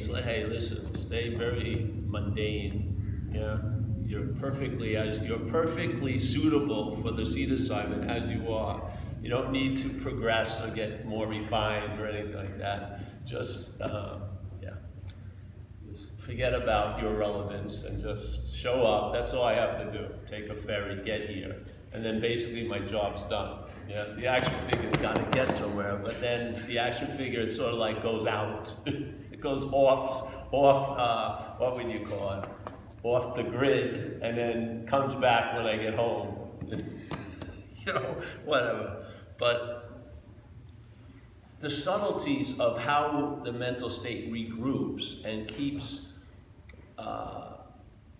So, hey, listen, stay very mundane. Yeah, you're perfectly as you're perfectly suitable for the seat assignment as you are. You don't need to progress or get more refined or anything like that. Just uh, yeah, just forget about your relevance and just show up. That's all I have to do. Take a ferry, get here, and then basically my job's done. Yeah, the action figure's got to get somewhere, but then the action figure sort of like goes out. goes off, off. Uh, what would you call it? Off the grid, and then comes back when I get home. you know, whatever. But the subtleties of how the mental state regroups and keeps uh,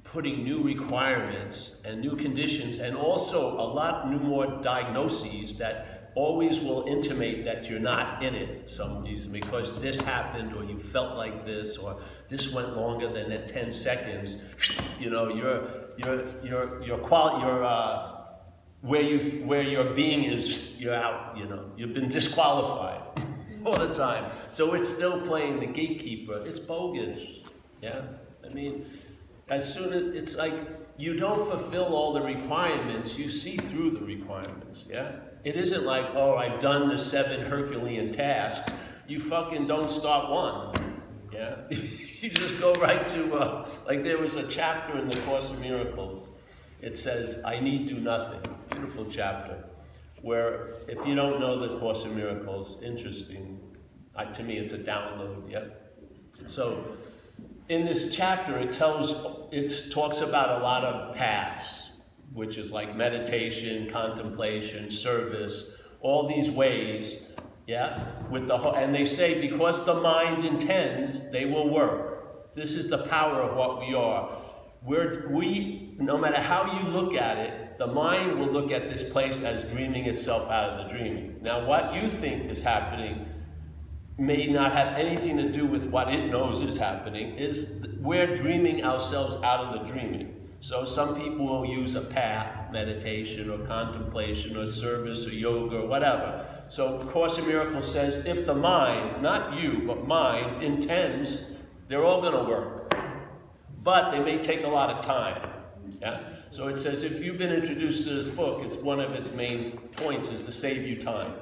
putting new requirements and new conditions and also a lot new more diagnoses that always will intimate that you're not in it. Some reason because this happened or you felt like this or this went longer than that 10 seconds. You know your your your your quality your uh, where you where your being is you're out you know. You've been disqualified all the time. So it's still playing the gatekeeper. It's bogus. Yeah? I mean as soon as it's like you don't fulfill all the requirements you see through the requirements. Yeah it isn't like oh i've done the seven herculean tasks you fucking don't start one yeah you just go right to uh, like there was a chapter in the course of miracles it says, I need do nothing. Beautiful chapter. Where, if you don't know the Course of Miracles, interesting. I, to me, it's a download, yeah? So, in this chapter, it tells, it talks about a lot of paths, which is like meditation, contemplation, service, all these ways, yeah? With the and they say because the mind intends, they will work. This is the power of what we are. We're, we, no matter how you look at it, the mind will look at this place as dreaming itself out of the dreaming. Now, what you think is happening may not have anything to do with what it knows is happening, is we're dreaming ourselves out of the dreaming. So some people will use a path, meditation or contemplation or service or yoga or whatever. So of Course in Miracles says if the mind, not you, but mind, intends, they're all going to work but they may take a lot of time. Yeah? So it says if you've been introduced to this book, it's one of its main points is to save you time.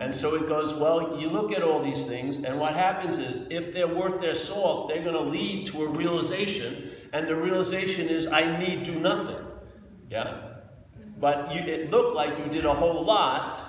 And so it goes, well, you look at all these things, and what happens is if they're worth their salt, they're going to lead to a realization, and the realization is I need do nothing. Yeah? But you, it looked like you did a whole lot,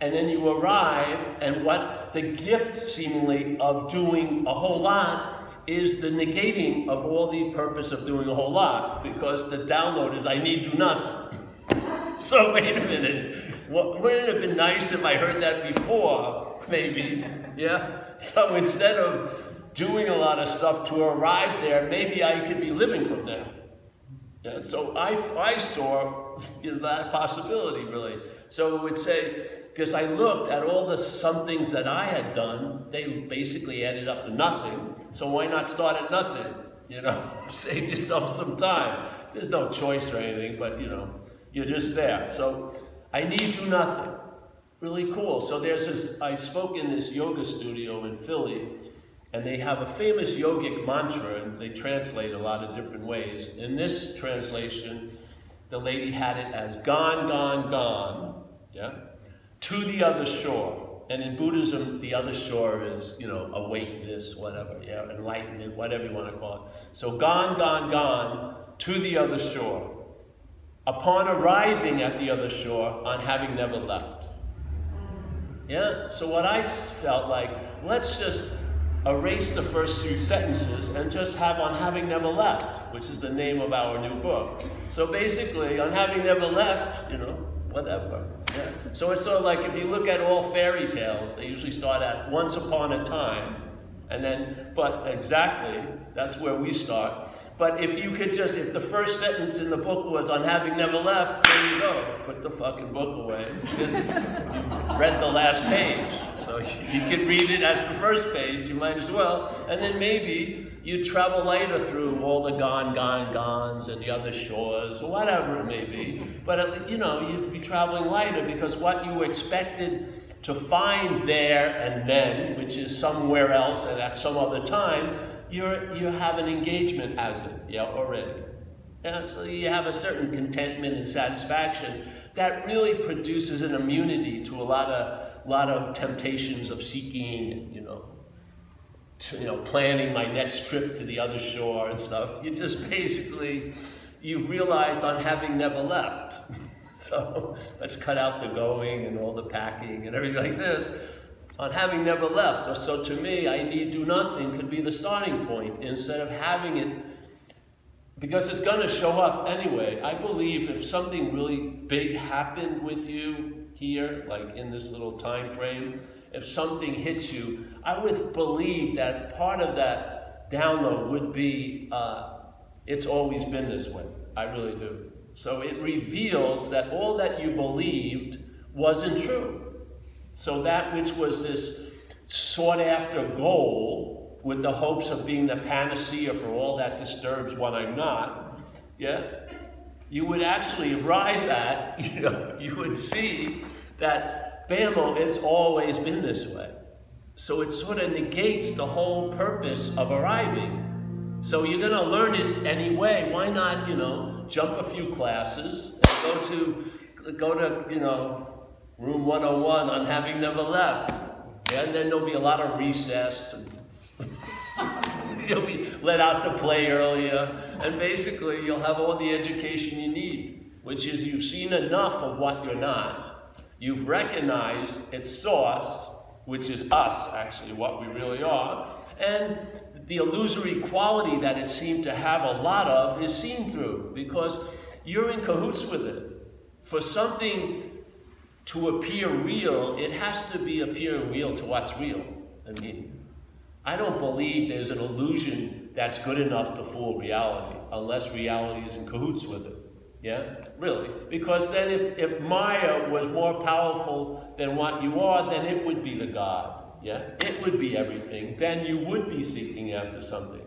and then you arrive, and what the gift seemingly of doing a whole lot is the negating of all the purpose of doing a whole lot because the download is I need do nothing. so wait a minute. What, wouldn't it have been nice if I heard that before? Maybe. Yeah? So instead of doing a lot of stuff to arrive there, maybe I could be living from there. Yeah, so I, I saw that possibility really. So it would say, because I looked at all the some things that I had done, they basically added up to nothing. So why not start at nothing? You know, save yourself some time. There's no choice or anything, but you know, you're just there. So I need do nothing. Really cool. So there's this, I spoke in this yoga studio in Philly, and they have a famous yogic mantra, and they translate a lot of different ways. In this translation, the lady had it as gone, gone, gone. Yeah? to the other shore. And in Buddhism, the other shore is, you know, awakeness, whatever, yeah, enlightenment, whatever you want to call it. So gone, gone, gone to the other shore. Upon arriving at the other shore, on having never left. Yeah, so what I felt like, let's just erase the first few sentences and just have on having never left, which is the name of our new book. So basically, on having never left, you know, whatever. Yeah. So it's sort of like if you look at all fairy tales, they usually start at once upon a time, and then, but exactly, that's where we start. But if you could just, if the first sentence in the book was on having never left, there you go. Put the fucking book away. Read the last page. So you could read it as the first page, you might as well. And then maybe you travel later through all the gone, gone, gones and the other shores, or whatever it may be. But, you know, you'd be traveling lighter because what you expected to find there and then, which is somewhere else and at some other time, you're, you have an engagement as it, yeah, already. Yeah, so you have a certain contentment and satisfaction that really produces an immunity to a lot of, lot of temptations of seeking, you know, to, you know, planning my next trip to the other shore and stuff. You just basically, you've realized on having never left. so let's cut out the going and all the packing and everything like this. On having never left. So to me, I need do nothing could be the starting point instead of having it because it's going to show up anyway. I believe if something really big happened with you here, like in this little time frame, if something hits you, I would believe that part of that download would be uh, it's always been this way. I really do. So it reveals that all that you believed wasn't true. So that which was this sought after goal with the hopes of being the panacea for all that disturbs what I'm not, yeah, you would actually arrive at, you know, you would see that Bamo, oh, it's always been this way. So it sort of negates the whole purpose of arriving. So you're going to learn it anyway. Why not, you know, jump a few classes and go to, go to, you know, room 101 on having never left. And then there'll be a lot of recess. you'll be let out to play earlier. And basically, you'll have all the education you need, which is you've seen enough of what you're not You've recognized its source, which is us, actually, what we really are, and the illusory quality that it seemed to have a lot of is seen through because you're in cahoots with it. For something to appear real, it has to be appear real to what's real. I mean, I don't believe there's an illusion that's good enough to fool reality unless reality is in cahoots with it. Yeah, really. Because then if, if Maya was more powerful than what you are, then it would be the God. Yeah, it would be everything. Then you would be seeking after something.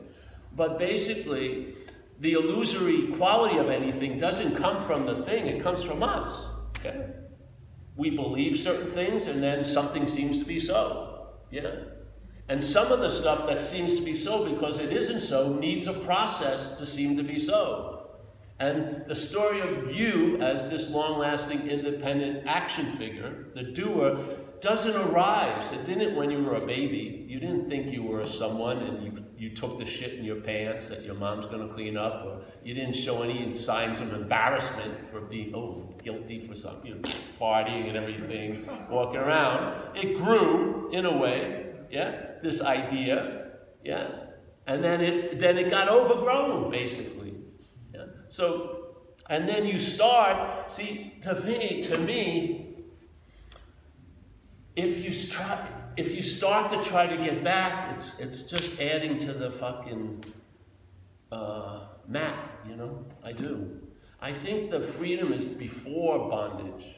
But basically, the illusory quality of anything doesn't come from the thing, it comes from us. Okay? We believe certain things and then something seems to be so. Yeah? And some of the stuff that seems to be so because it isn't so needs a process to seem to be so. And the story of you as this long lasting independent action figure, the doer, doesn't arise. It didn't when you were a baby. You didn't think you were someone and you, you took the shit in your pants that your mom's going to clean up, or you didn't show any signs of embarrassment for being, oh, guilty for something, you know, farting and everything, walking around. It grew in a way, yeah, this idea, yeah. And then it, then it got overgrown, basically. Yeah? So, and then you start, see, to me, to me, if you try, if you start to try to get back, it's it's just adding to the fucking uh, map, you know. I do. I think the freedom is before bondage.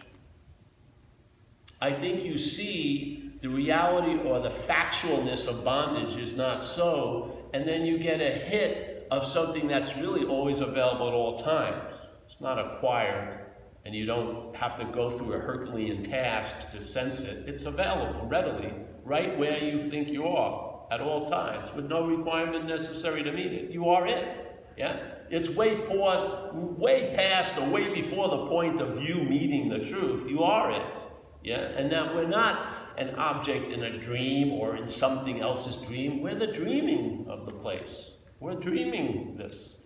I think you see the reality or the factualness of bondage is not so, and then you get a hit of something that's really always available at all times. It's not acquired, and you don't have to go through a Herculean task to sense it. It's available readily, right where you think you are at all times, with no requirement necessary to meet it. You are it. Yeah? It's way past, way past or way before the point of you meeting the truth. You are it. Yeah? And that we're not an object in a dream or in something else's dream. We're the dreaming of the place. We're dreaming this.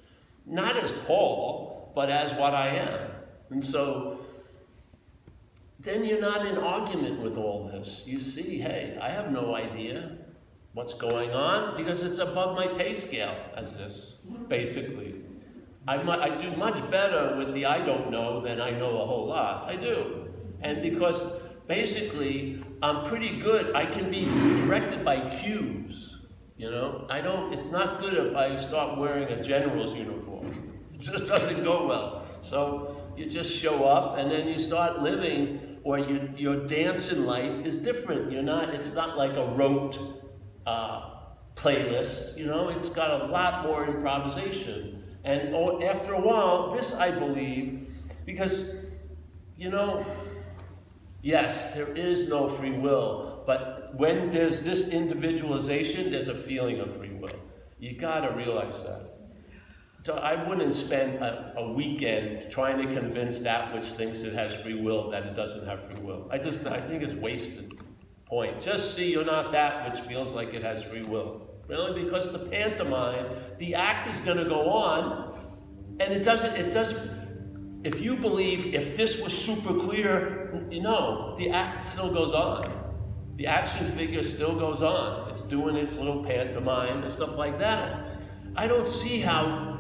Not as Paul, but as what I am. And so then you're not in argument with all this. You see, hey, I have no idea what's going on because it's above my pay scale as this, basically. I, I do much better with the I don't know than I know a whole lot. I do. And because basically I'm pretty good, I can be directed by cues. You know, I don't, it's not good if I start wearing a general's uniform. it just doesn't go well. So you just show up and then you start living, or you, your dance in life is different. You're not, it's not like a rote uh, playlist, you know, it's got a lot more improvisation. And after a while, this I believe, because, you know, Yes, there is no free will, but when there's this individualization, there's a feeling of free will. You gotta realize that. I wouldn't spend a, a, weekend trying to convince that which thinks it has free will that it doesn't have free will. I just I think it's wasted point. Just see you're not that which feels like it has free will. Really, because the pantomime, the act is going to go on, and it doesn't. It doesn't. If you believe if this was super clear, you know, the act still goes on. The action figure still goes on. It's doing its little pantomime and stuff like that. I don't see how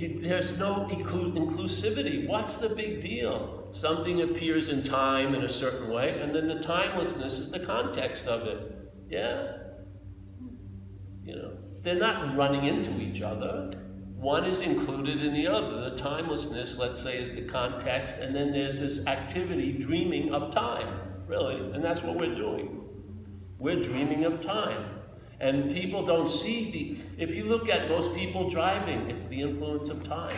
you, there's no inclu inclusivity. What's the big deal? Something appears in time in a certain way, and then the timelessness is the context of it. Yeah? You know, they're not running into each other. One is included in the other. The timelessness, let's say, is the context, and then there's this activity, dreaming of time, really. And that's what we're doing. We're dreaming of time. And people don't see the, if you look at most people driving, it's the influence of time.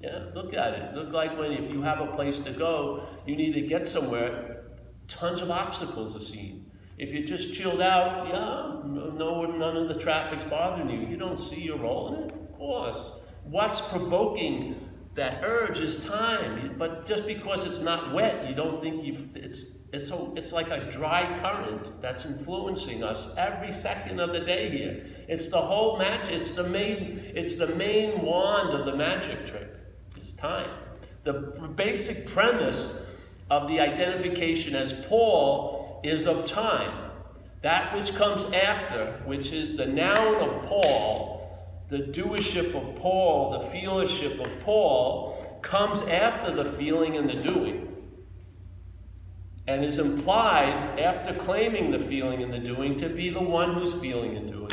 Yeah, look at it. Look like when if you have a place to go, you need to get somewhere, tons of obstacles are seen. If you're just chilled out, yeah, no, none of the traffic's bothering you. You don't see your role in it, of course. What's provoking that urge is time. But just because it's not wet, you don't think you've, it's it's, a, it's like a dry current that's influencing us every second of the day here. It's the whole magic, it's the main, it's the main wand of the magic trick. It's time. The basic premise of the identification as Paul is of time. That which comes after, which is the noun of Paul, the doership of Paul, the feelership of Paul, comes after the feeling and the doing and is implied after claiming the feeling and the doing to be the one who's feeling and doing.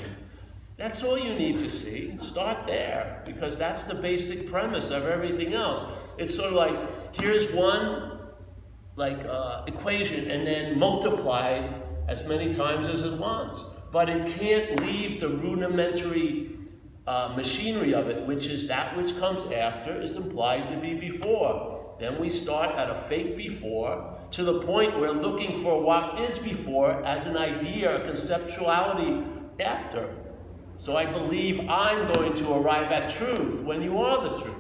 That's all you need to see. Start there because that's the basic premise of everything else. It's sort of like here's one like uh, equation and then multiplied as many times as it wants. But it can't leave the rudimentary uh, machinery of it, which is that which comes after is implied to be before. Then we start at a fake before to the point where looking for what is before as an idea, a conceptuality after. So I believe I'm going to arrive at truth when you are the truth.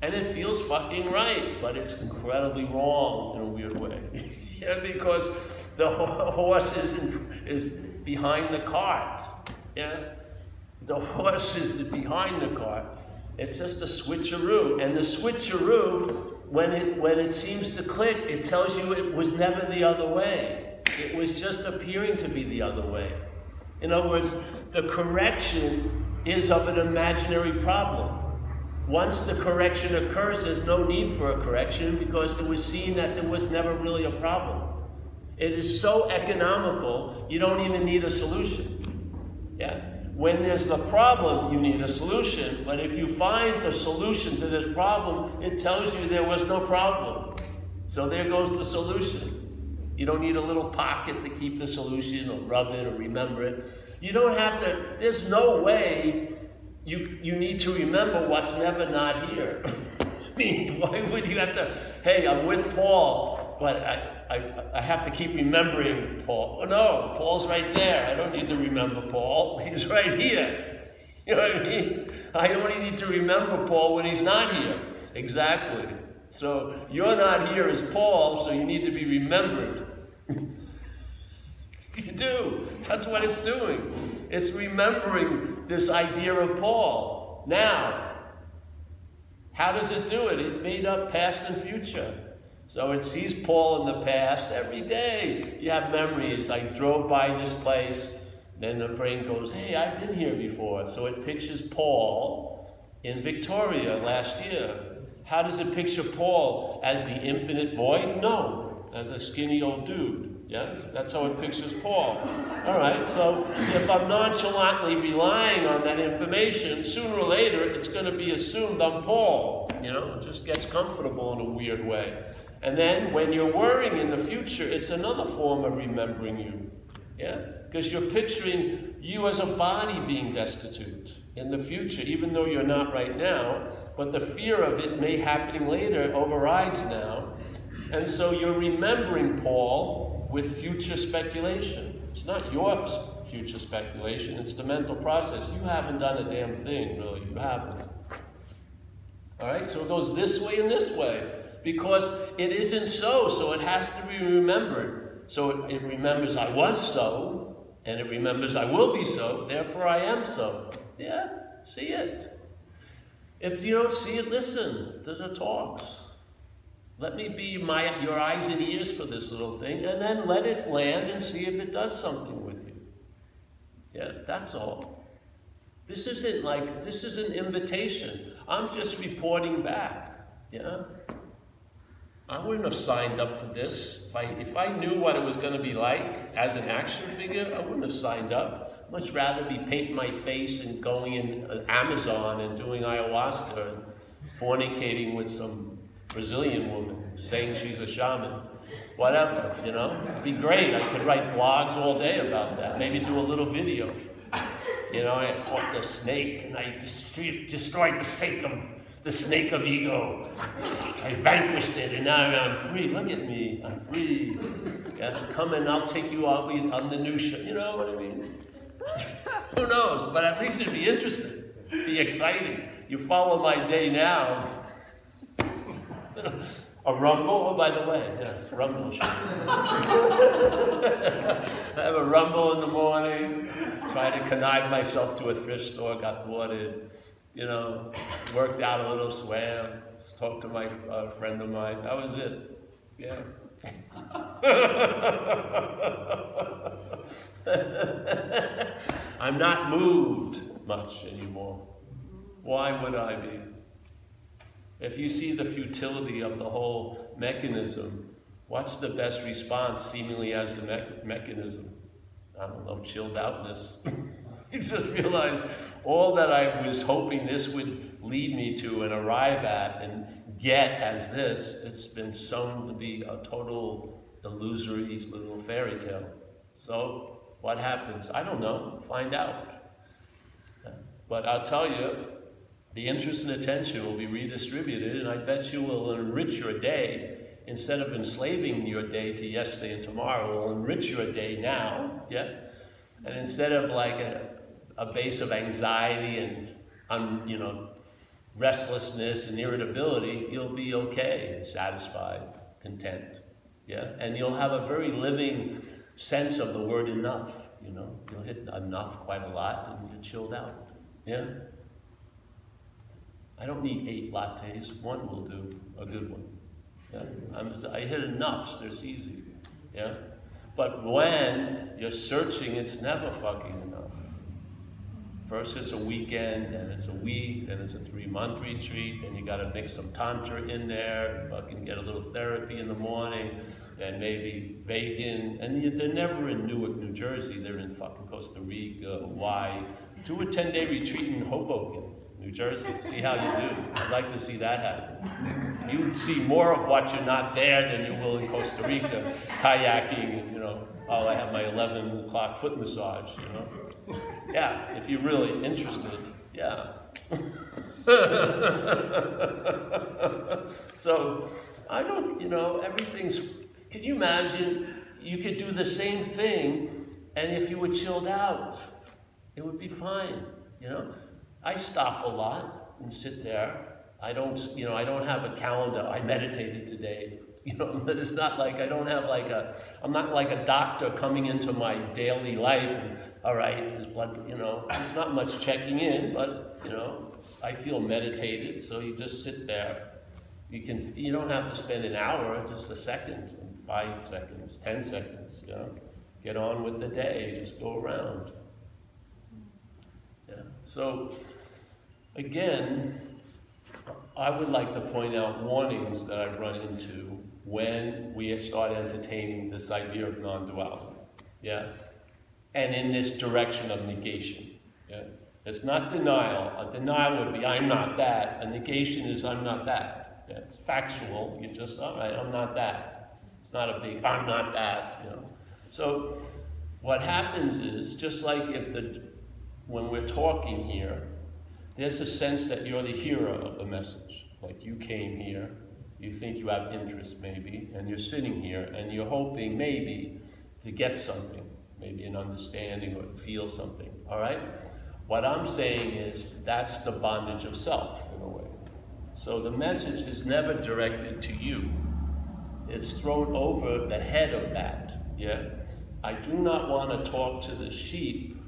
And it feels fucking right, but it's incredibly wrong in a weird way. yeah, because the horse is, in, is behind the cart. Yeah? The horse is behind the cart. It's just a switcheroo. And the switcheroo when it, when it seems to click, it tells you it was never the other way. It was just appearing to be the other way. In other words, the correction is of an imaginary problem. Once the correction occurs, there's no need for a correction because it was seen that there was never really a problem. It is so economical, you don't even need a solution. Yeah? When there's the problem, you need a solution. But if you find the solution to this problem, it tells you there was no problem. So there goes the solution. You don't need a little pocket to keep the solution or rub it or remember it. You don't have to, there's no way you, you need to remember what's never not here. I mean, why would you have to, hey, I'm with Paul, but I, I, I have to keep remembering Paul. Oh, no, Paul's right there. I don't need to remember Paul. He's right here. You know what I mean? I only need to remember Paul when he's not here. Exactly. So you're not here as Paul, so you need to be remembered. you do. That's what it's doing. It's remembering this idea of Paul. Now, how does it do it? It made up past and future. So it sees Paul in the past every day. You have memories. I drove by this place. Then the brain goes, hey, I've been here before. So it pictures Paul in Victoria last year. How does it picture Paul? As the infinite void? No, as a skinny old dude. Yeah, that's how it pictures Paul. All right, so if I'm nonchalantly relying on that information, sooner or later it's going to be assumed I'm Paul. You know, it just gets comfortable in a weird way. And then when you're worrying in the future, it's another form of remembering you. Yeah? Because you're picturing you as a body being destitute in the future, even though you're not right now, but the fear of it may happening later overrides now. And so you're remembering Paul with future speculation. It's not your future speculation, it's the mental process. You haven't done a damn thing, really. You haven't. All right? So it goes this way and this way because it isn't so, so it has to be remembered. So it, it remembers I was so, and it remembers I will be so, therefore I am so. Yeah, see it. If you don't see it, listen to the talks. Let me be my, your eyes and ears for this little thing, and then let it land and see if it does something with you. Yeah, that's all. This isn't like, this is an invitation. I'm just reporting back. Yeah? I wouldn't have signed up for this. If I, if I knew what it was going to be like as an action figure, I wouldn't have signed up. Much rather be painting my face and going in uh, Amazon and doing ayahuasca and fornicating with some Brazilian woman saying she's a shaman. Whatever, you know? It'd be great. I could write blogs all day about that. Maybe do a little video. You know, I fought the snake and I destroyed, destroyed the sake of the snake of ego. I vanquished it, and now I'm free. Look at me, I'm free. Yeah, come and I'll take you out on the new show. You know what I mean? Who knows? But at least it'd be interesting, be exciting. You follow my day now. A rumble? Oh, by the way, yes, rumble. I have a rumble in the morning, try to connive myself to a thrift store, got boarded you know, worked out a little, swam, talked to my uh, friend of mine. That was it. Yeah. I'm not moved much anymore. Why would I be? If you see the futility of the whole mechanism, what's the best response seemingly as the me mechanism? I don't know, chilled outness. you just realize all that I was hoping this would lead me to and arrive at and get as this, it's been shown to be a total illusory little fairy tale. So, what happens? I don't know. Find out. But I'll tell you, the interest and attention will be redistributed, and I bet you will enrich your day. Instead of enslaving your day to yesterday and tomorrow, will enrich your day now, yeah? And instead of like a, a base of anxiety and, you know, restlessness and irritability, you'll be okay, satisfied, content. Yeah? And you'll have a very living sense of the word enough. You know, you'll hit enough quite a lot and you're chilled out. Yeah? I don't need eight lattes. One will do, a good one. Yeah? I'm, I hit enough, so easy. Yeah? But when you're searching, it's never fucking enough. First it's a weekend, then it's a week, then it's a three-month retreat, then you gotta mix some tantra in there, fucking get a little therapy in the morning, then maybe vegan, and they're never in Newark, New Jersey, they're in fucking Costa Rica, Hawaii. Do a 10-day retreat in Hoboken, New Jersey, see how you do. I'd like to see that happen. You would see more of what you're not there than you will in Costa Rica, kayaking, you know, oh, I have my 11 o'clock foot massage, you know. Yeah, if you're really interested, yeah. so, I don't, you know, everything's, can you imagine you could do the same thing and if you were chilled out, it would be fine, you know? I stop a lot and sit there. I don't, you know, I don't have a calendar. I meditated today. You know, it's not like I don't have like a, I'm not like a doctor coming into my daily life and, all right, his blood, you know, there's not much checking in, but, you know, I feel meditated, so you just sit there. You can, you don't have to spend an hour, just a second, five seconds, ten seconds, you know. Get on with the day, just go around. Yeah. So, again, I would like to point out warnings that I've run into when we start entertaining this idea of non-duality. Yeah? And in this direction of negation. Yeah? It's not denial. A denial would be, I'm not that. A negation is, I'm not that. Yeah, it's factual. You just, all right, I'm not that. It's not a big, I'm not that. You know? So what happens is, just like if the, when we're talking here, there's a sense that you're the hero of the message. Like you came here, you think you have interest maybe, and you're sitting here and you're hoping maybe to get something, maybe an understanding or feel something, all right? What I'm saying is that's the bondage of self in a way. So the message is never directed to you. It's thrown over the head of that, yeah? I do not want to talk to the sheep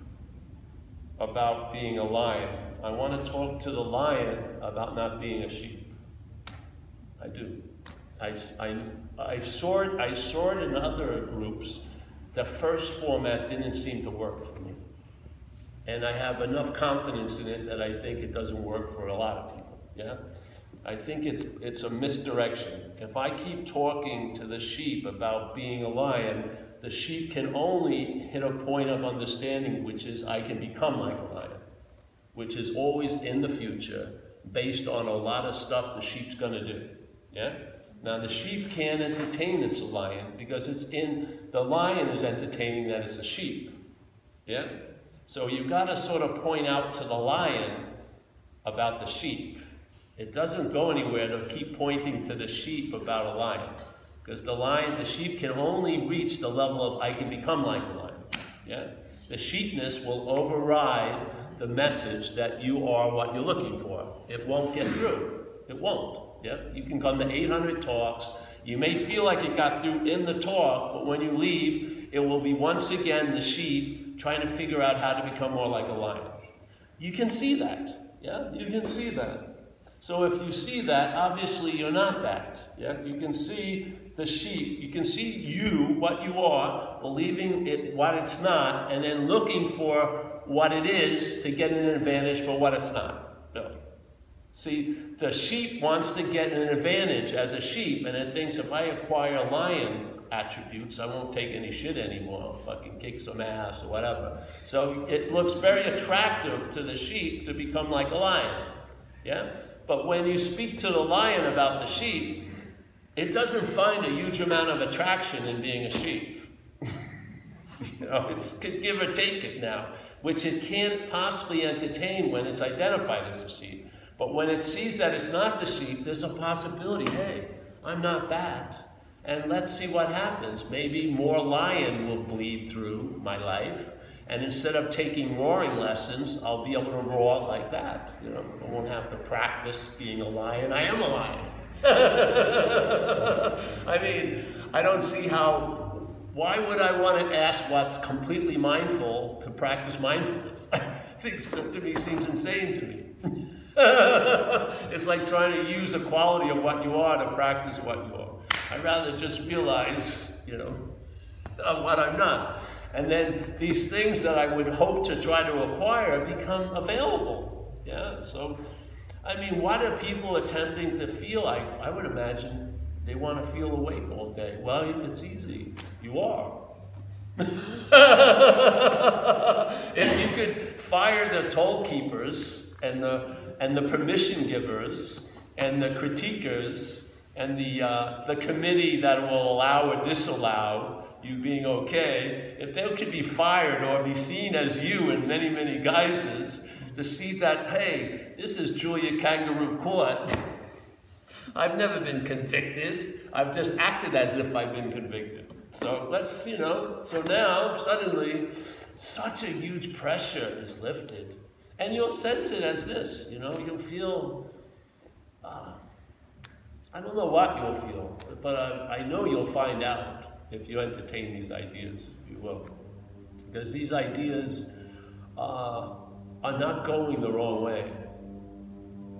about being a lion. I want to talk to the lion about not being a sheep. I do. I, I, I, saw it, I it in other groups. The first format didn't seem to work for me. And I have enough confidence in it that I think it doesn't work for a lot of people. Yeah? I think it's, it's a misdirection. If I keep talking to the sheep about being a lion, the sheep can only hit a point of understanding, which is I can become like a lion, which is always in the future, based on a lot of stuff the sheep's going to do. Yeah? Now, the sheep can't entertain it's lion because it's in, the lion is entertaining that it's a sheep. Yeah? So you've got to sort of point out to the lion about the sheep. It doesn't go anywhere to keep pointing to the sheep about a lion. Because the lion, the sheep can only reach the level of I can become like a lion. Yeah? The sheepness will override the message that you are what you're looking for. It won't get through. It won't. Yeah? You can come to 800 talks. You may feel like it got through in the talk, but when you leave, it will be once again the sheep trying to figure out how to become more like a lion. You can see that. Yeah? You can see that. So if you see that, obviously you're not that. Yeah? You can see the sheep. You can see you, what you are, believing it what it's not, and then looking for what it is to get an advantage for what it's not. See, the sheep wants to get an advantage as a sheep, and it thinks if I acquire lion attributes, I won't take any shit anymore. I'll fucking kick some ass or whatever. So it looks very attractive to the sheep to become like a lion. Yeah? But when you speak to the lion about the sheep, it doesn't find a huge amount of attraction in being a sheep. you know, it's could give or take it now, which it can't possibly entertain when it's identified as a sheep. But when it sees that it's not the sheep, there's a possibility, hey, I'm not that. And let's see what happens. Maybe more lion will bleed through my life. And instead of taking roaring lessons, I'll be able to roar like that. You know, I won't have to practice being a lion. I am a lion. I mean, I don't see how, why would I want to ask what's completely mindful to practice mindfulness? I think to me seems insane to me. it's like trying to use a quality of what you are to practice what you are. I'd rather just realize, you know, what I'm not. And then these things that I would hope to try to acquire become available. Yeah, so I mean, what are people attempting to feel? I, I would imagine they want to feel awake all day. Well, it's easy. You are. if you could fire the toll keepers and the, and the permission givers and the critiquers and the, uh, the committee that will allow or disallow you being okay, if they could be fired or be seen as you in many, many guises, to see that, hey, this is Julia Kangaroo Court. I've never been convicted. I've just acted as if I've been convicted. So let's, you know, so now suddenly such a huge pressure is lifted. And you'll sense it as this, you know, you'll feel, uh, I don't know what you'll feel, but I, I know you'll find out if you entertain these ideas, you will. Because these ideas, uh, are not going the wrong way.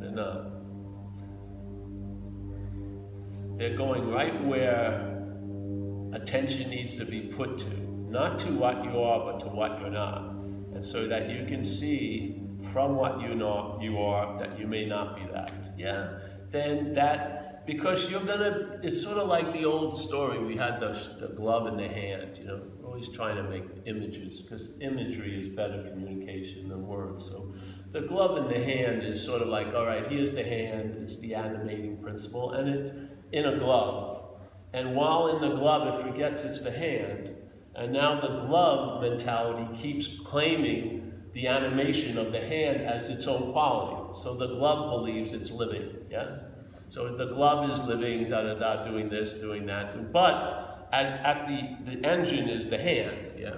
They're not. They're going right where attention needs to be put to. Not to what you are, but to what you're not. And so that you can see from what you know you are that you may not be that. Yeah? Then that, because you're gonna, it's sort of like the old story. We had the, the glove in the hand, you know we're always trying to make images because imagery is better communication than words. So the glove in the hand is sort of like, all right, here's the hand, it's the animating principle, and it's in a glove. And while in the glove it forgets it's the hand, And now the glove mentality keeps claiming the animation of the hand as its own quality. So the glove believes it's living, yeah? So the glove is living, da da da, doing this, doing that. But at, at the, the engine is the hand, yeah?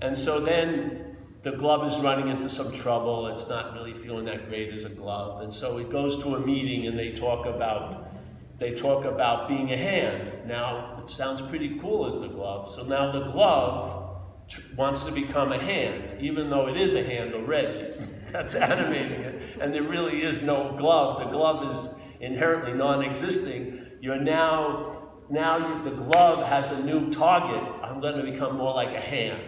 And so then the glove is running into some trouble. It's not really feeling that great as a glove. And so it goes to a meeting and they talk about they talk about being a hand. Now, it sounds pretty cool as the glove. So now the glove wants to become a hand, even though it is a hand already. That's animating it. And there really is no glove. The glove is inherently non-existing. You're now, now the glove has a new target. I'm going to become more like a hand.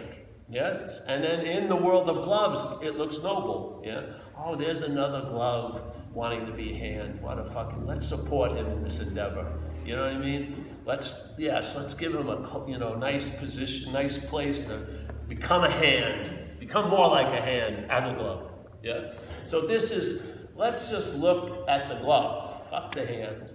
Yes? And then in the world of gloves, it looks noble. Yeah? Oh, there's another glove wanting to be a hand. What a fucking, let's support him in this endeavor. You know what I mean? Let's, yes, let's give him a, you know, nice position, nice place to become a hand, become more like a hand as a glove. Yeah? So this is, let's just look at the glove. Fuck the hand.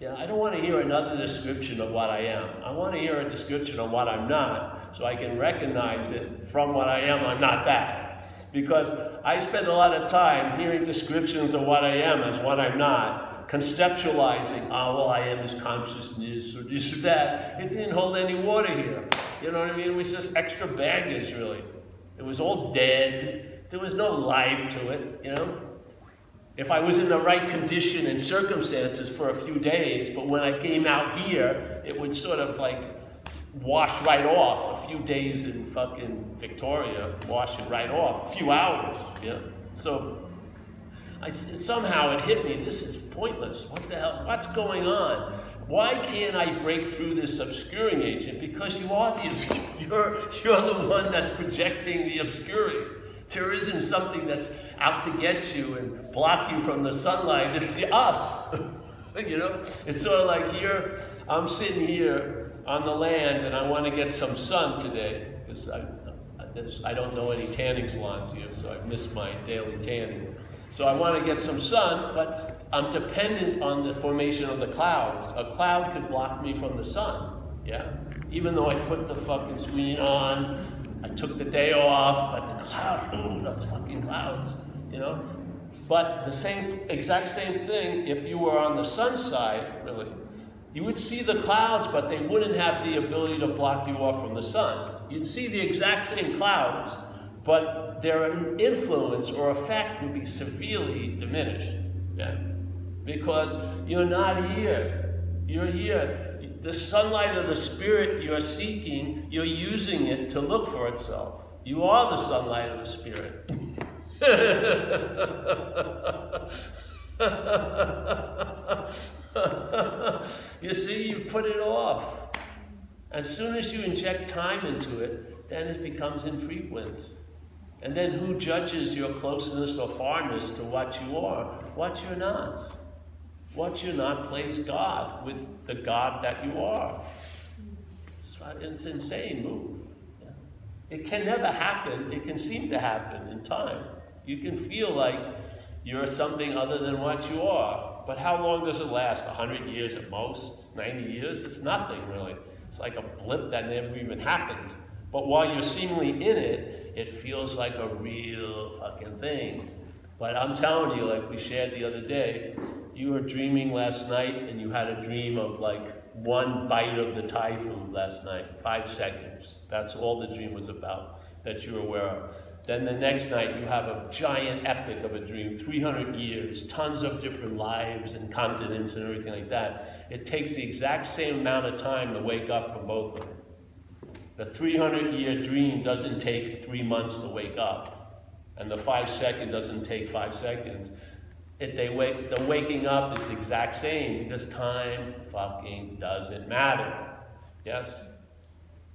Yeah, I don't want to hear another description of what I am. I want to hear a description of what I'm not so I can recognize it from what I am, I'm not that because I spend a lot of time hearing descriptions of what I am as what I'm not, conceptualizing, ah, oh, all I am is consciousness or this or that. It didn't hold any water here. You know what I mean? It was just extra baggage, really. It was all dead. There was no life to it, you know? If I was in the right condition and circumstances for a few days, but when I came out here, it would sort of like wash right off. A few days in fucking Victoria, wash it right off. A few hours, yeah. So I, somehow it hit me. This is pointless. What the hell? What's going on? Why can't I break through this obscuring agent? Because you are the obscure. You're, you're the one that's projecting the obscuring. There isn't something that's out to get you and block you from the sunlight. It's the us. you know? It's sort of like here, I'm sitting here on the land and I want to get some sun today because I, I don't know any tanning salons here, so I missed my daily tanning. So I want to get some sun, but I'm dependent on the formation of the clouds. A cloud could block me from the sun, yeah? Even though I put the fucking screen on, I took the day off, but the clouds, oh, those fucking clouds, you know? But the same, exact same thing if you were on the sun side, really, you would see the clouds, but they wouldn't have the ability to block you off from the sun. You'd see the exact same clouds, but their influence or effect would be severely diminished. Because you're not here. You're here. The sunlight of the Spirit you're seeking, you're using it to look for itself. You are the sunlight of the Spirit. you see, you've put it off. As soon as you inject time into it, then it becomes infrequent. And then who judges your closeness or farness to what you are? What you're not. What you're not plays God with the God that you are. It's, it's an insane move. It can never happen. It can seem to happen in time. You can feel like you're something other than what you are. But how long does it last? 100 years at most? 90 years? It's nothing really. It's like a blip that never even happened. But while you're seemingly in it, it feels like a real fucking thing. But I'm telling you, like we shared the other day, you were dreaming last night and you had a dream of like one bite of the Thai food last night, five seconds. That's all the dream was about that you were aware of. Then the next night, you have a giant epic of a dream 300 years, tons of different lives and continents and everything like that. It takes the exact same amount of time to wake up from both of them. The 300 year dream doesn't take three months to wake up, and the five second doesn't take five seconds. It, they wake, the waking up is the exact same because time fucking doesn't matter. Yes?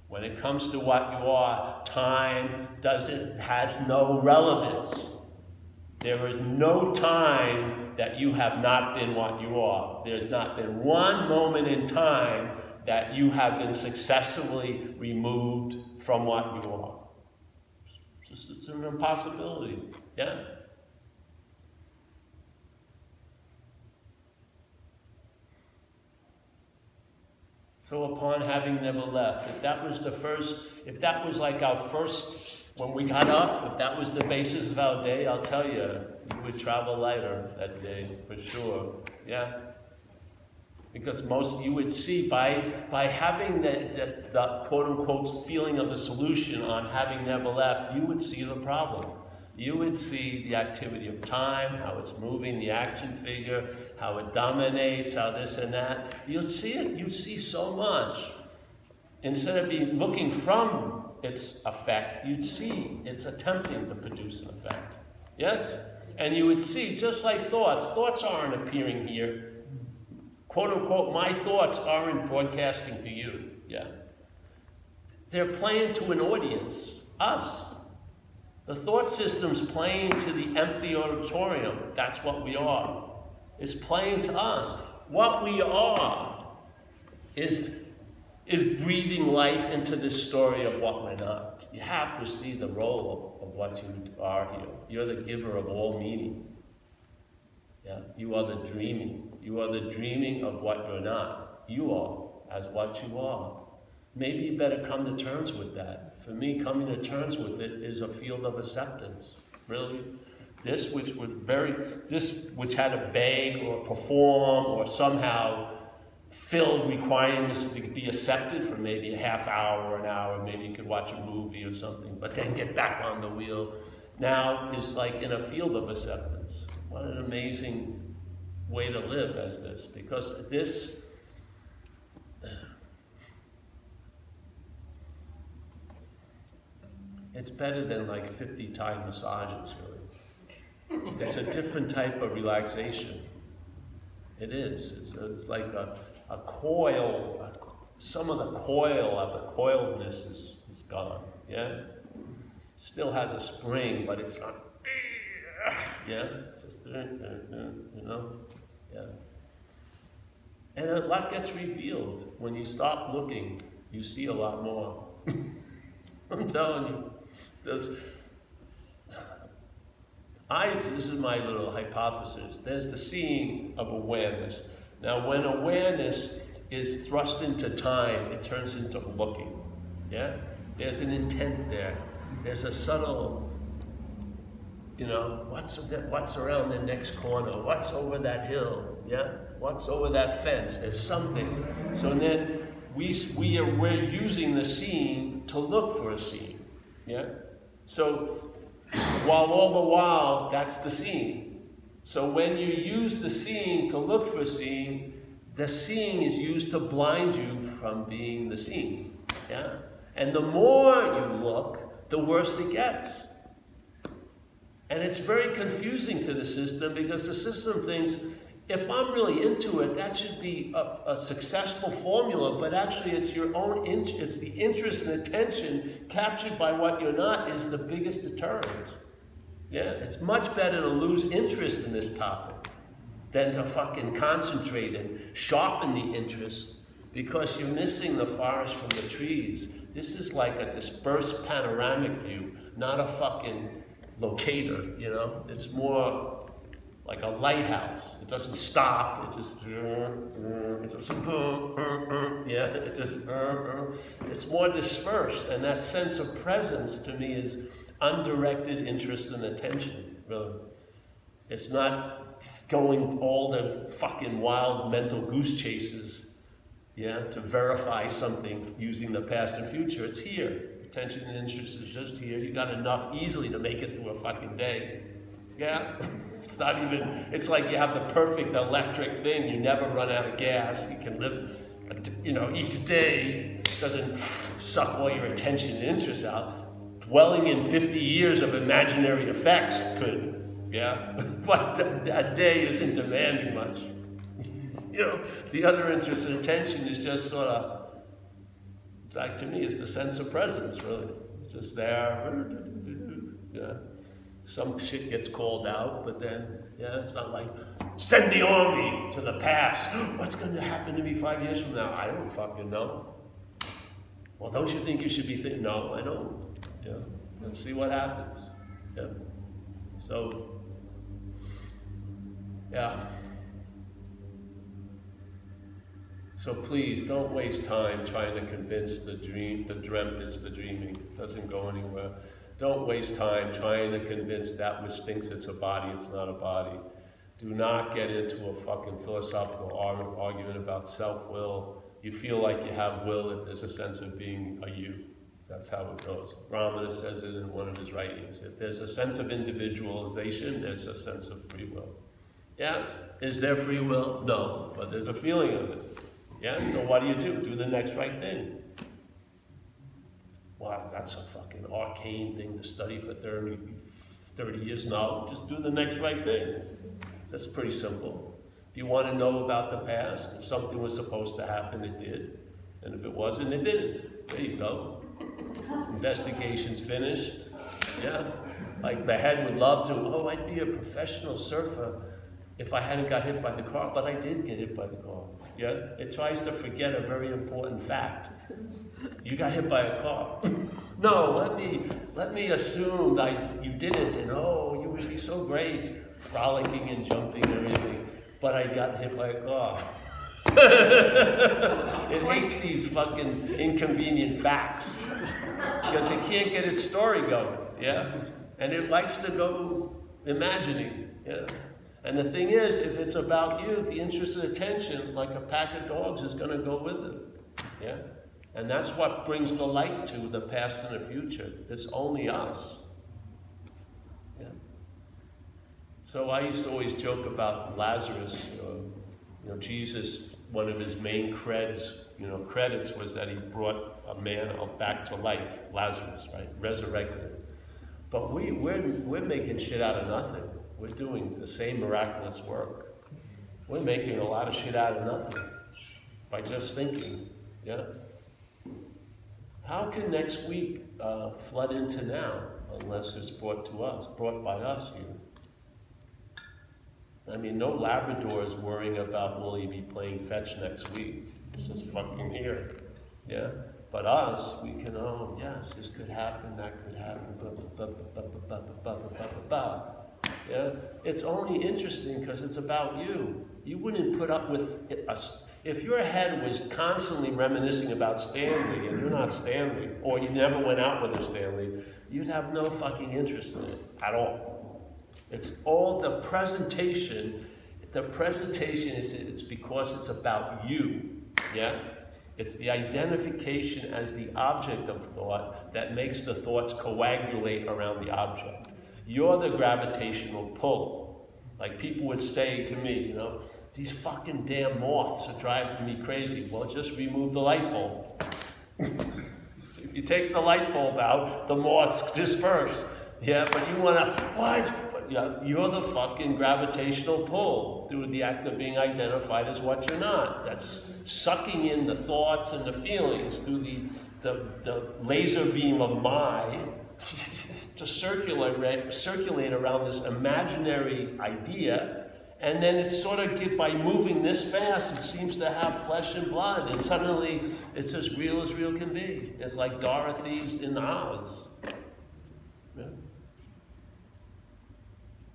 When it comes to what you are, time doesn't has no relevance. There is no time that you have not been what you are. There's not been one moment in time that you have been successfully removed from what you are. It's, just, it's an impossibility. Yeah? So upon having never left, if that was the first, if that was like our first, when we got up, if that was the basis of our day, I'll tell you, we would travel lighter that day, for sure. Yeah? Because most you would see by by having the, the, the quote unquote feeling of the solution on having never left, you would see the problem you would see the activity of time, how it's moving, the action figure, how it dominates, how this and that. You'd see it, you'd see so much. Instead of being looking from its effect, you'd see it's attempting to produce an effect. Yes? And you would see, just like thoughts, thoughts aren't appearing here. Quote unquote, my thoughts aren't broadcasting to you. Yeah. They're playing to an audience, us. The thought system's playing to the empty auditorium. That's what we are. It's playing to us. What we are is, is breathing life into this story of what we're not. You have to see the role of, of what you are here. You're the giver of all meaning. Yeah? You are the dreaming. You are the dreaming of what you're not. You are as what you are. Maybe you better come to terms with that for me, coming to terms with it is a field of acceptance. Really, this which was very, this which had to beg or perform or somehow filled requirements to be accepted for maybe a half hour or an hour, maybe you could watch a movie or something, but then get back on the wheel. Now is like in a field of acceptance. What an amazing way to live as this, because this It's better than like 50 Thai massages, really. It's a different type of relaxation. It is. It's, a, it's like a, a coil, a, some of the coil of the coiledness is, is gone, yeah? Still has a spring, but it's not, yeah? It's just, you know? And a lot gets revealed. When you stop looking, you see a lot more. I'm telling you. Does, I, this is my little hypothesis. There's the seeing of awareness. Now, when awareness is thrust into time, it turns into looking. Yeah? There's an intent there. There's a subtle, you know, what's, what's around the next corner? What's over that hill? Yeah? What's over that fence? There's something. So then we, we are, we're using the scene to look for a scene. Yeah? So while all the while, that's the scene. So when you use the scene to look for a scene, the seeing is used to blind you from being the seen. Yeah? And the more you look, the worse it gets. And it's very confusing to the system because the system thinks if I'm really into it, that should be a, a successful formula, but actually it's your own, in, it's the interest and attention captured by what you're not is the biggest deterrent. Yeah, it's much better to lose interest in this topic than to fucking concentrate and sharpen the interest because you're missing the forest from the trees. This is like a dispersed panoramic view, not a fucking locator, you know? It's more like a lighthouse. It doesn't stop. It just, it just yeah, it just, it's more dispersed. And that sense of presence to me is undirected interest and attention, really. It's not going all the fucking wild mental goose chases, yeah, to verify something using the past and future. It's here. Attention and interest is just here. You got enough easily to make it through a fucking day. Yeah? It's not even, it's like you have the perfect electric thing. You never run out of gas. You can live, you know, each day doesn't suck all your attention and interest out. Dwelling in 50 years of imaginary effects could, yeah? but a day isn't demanding much. you know, the other interest and attention is just sort of, like to me, it's the sense of presence, really. It's just there. Yeah some shit gets called out, but then, yeah, it's not like, send the army to the past. What's going to happen to me five years from now? I don't fucking know. Well, don't you think you should be thinking? No, I don't. Yeah, let's see what happens. Yeah. So, yeah. So please don't waste time trying to convince the dream, the dreamt it's the dreaming. It doesn't go anywhere. Don't waste time trying to convince that which thinks it's a body, it's not a body. Do not get into a fucking philosophical argument about self-will. You feel like you have will if there's a sense of being a you. That's how it goes. Ramana says it in one of his writings. If there's a sense of individualization, there's a sense of free will. Yeah? Is there free will? No, but there's a feeling of it. Yeah? So what do you do? Do the next right thing. Wow, that's a fucking arcane thing to study for 30, 30 years. No, just do the next right thing. That's pretty simple. If you want to know about the past, if something was supposed to happen, it did. And if it wasn't, it didn't. There you go. Investigation's finished. Yeah. Like the head would love to, oh, I'd be a professional surfer if I hadn't got hit by the car, but I did get hit by the car. Yeah? It tries to forget a very important fact. You got hit by a car. no, let me let me assume that you didn't, and oh, you would be so great, frolicking and jumping and everything. But I got hit by a car. it hates these fucking inconvenient facts because it can't get its story going. Yeah? And it likes to go imagining. Yeah? And the thing is, if it's about you, the interest of attention, like a pack of dogs, is going to go with it. Yeah? And that's what brings the light to the past and the future. It's only us. Yeah? So I used to always joke about Lazarus. You know, Jesus, one of his main creds, you know, credits was that he brought a man back to life, Lazarus, right? Resurrected. But we, we're, we're making shit out of nothing. We're doing the same miraculous work. We're making a lot of shit out of nothing by just thinking. Yeah? How can next week uh, flood into now unless it's brought to us, brought by us here? I mean, no Labrador is worrying about will he be playing fetch next week. It's just fucking here. Yeah? But us, we can, oh, yes, this could happen, that could happen, blah, blah, blah, blah, blah, blah, blah, blah, blah, blah. Yeah? It's only interesting because it's about you. You wouldn't put up with us. if your head was constantly reminiscing about Stanley and you're not Stanley, or you never went out with a Stanley, you'd have no fucking interest in it at all. It's all the presentation. The presentation is it's because it's about you. Yeah? It's the identification as the object of thought that makes the thoughts coagulate around the object. You're the gravitational pull. Like people would say to me, you know, these fucking damn moths are driving me crazy. Well, just remove the light bulb. if you take the light bulb out, the moths disperse. Yeah, but you want to, what? But yeah, you're the fucking gravitational pull through the act of being identified as what you're not. That's sucking in the thoughts and the feelings through the, the, the laser beam of my to circulate, circulate around this imaginary idea. And then it's sort of get, by moving this fast, it seems to have flesh and blood. And suddenly it's as real as real can be. It's like Dorothy's in Oz.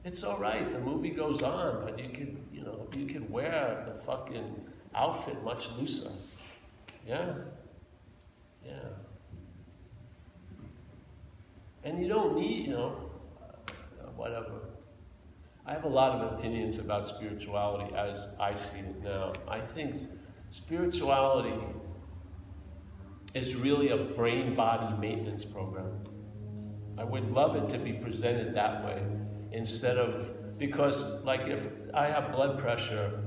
It's all right. The movie goes on, but you could, you know, you could wear the fucking outfit much looser. Yeah. And you don't need, you know, uh, whatever. I have a lot of opinions about spirituality as I see it now. I think spirituality is really a brain body maintenance program. I would love it to be presented that way instead of, because, like, if I have blood pressure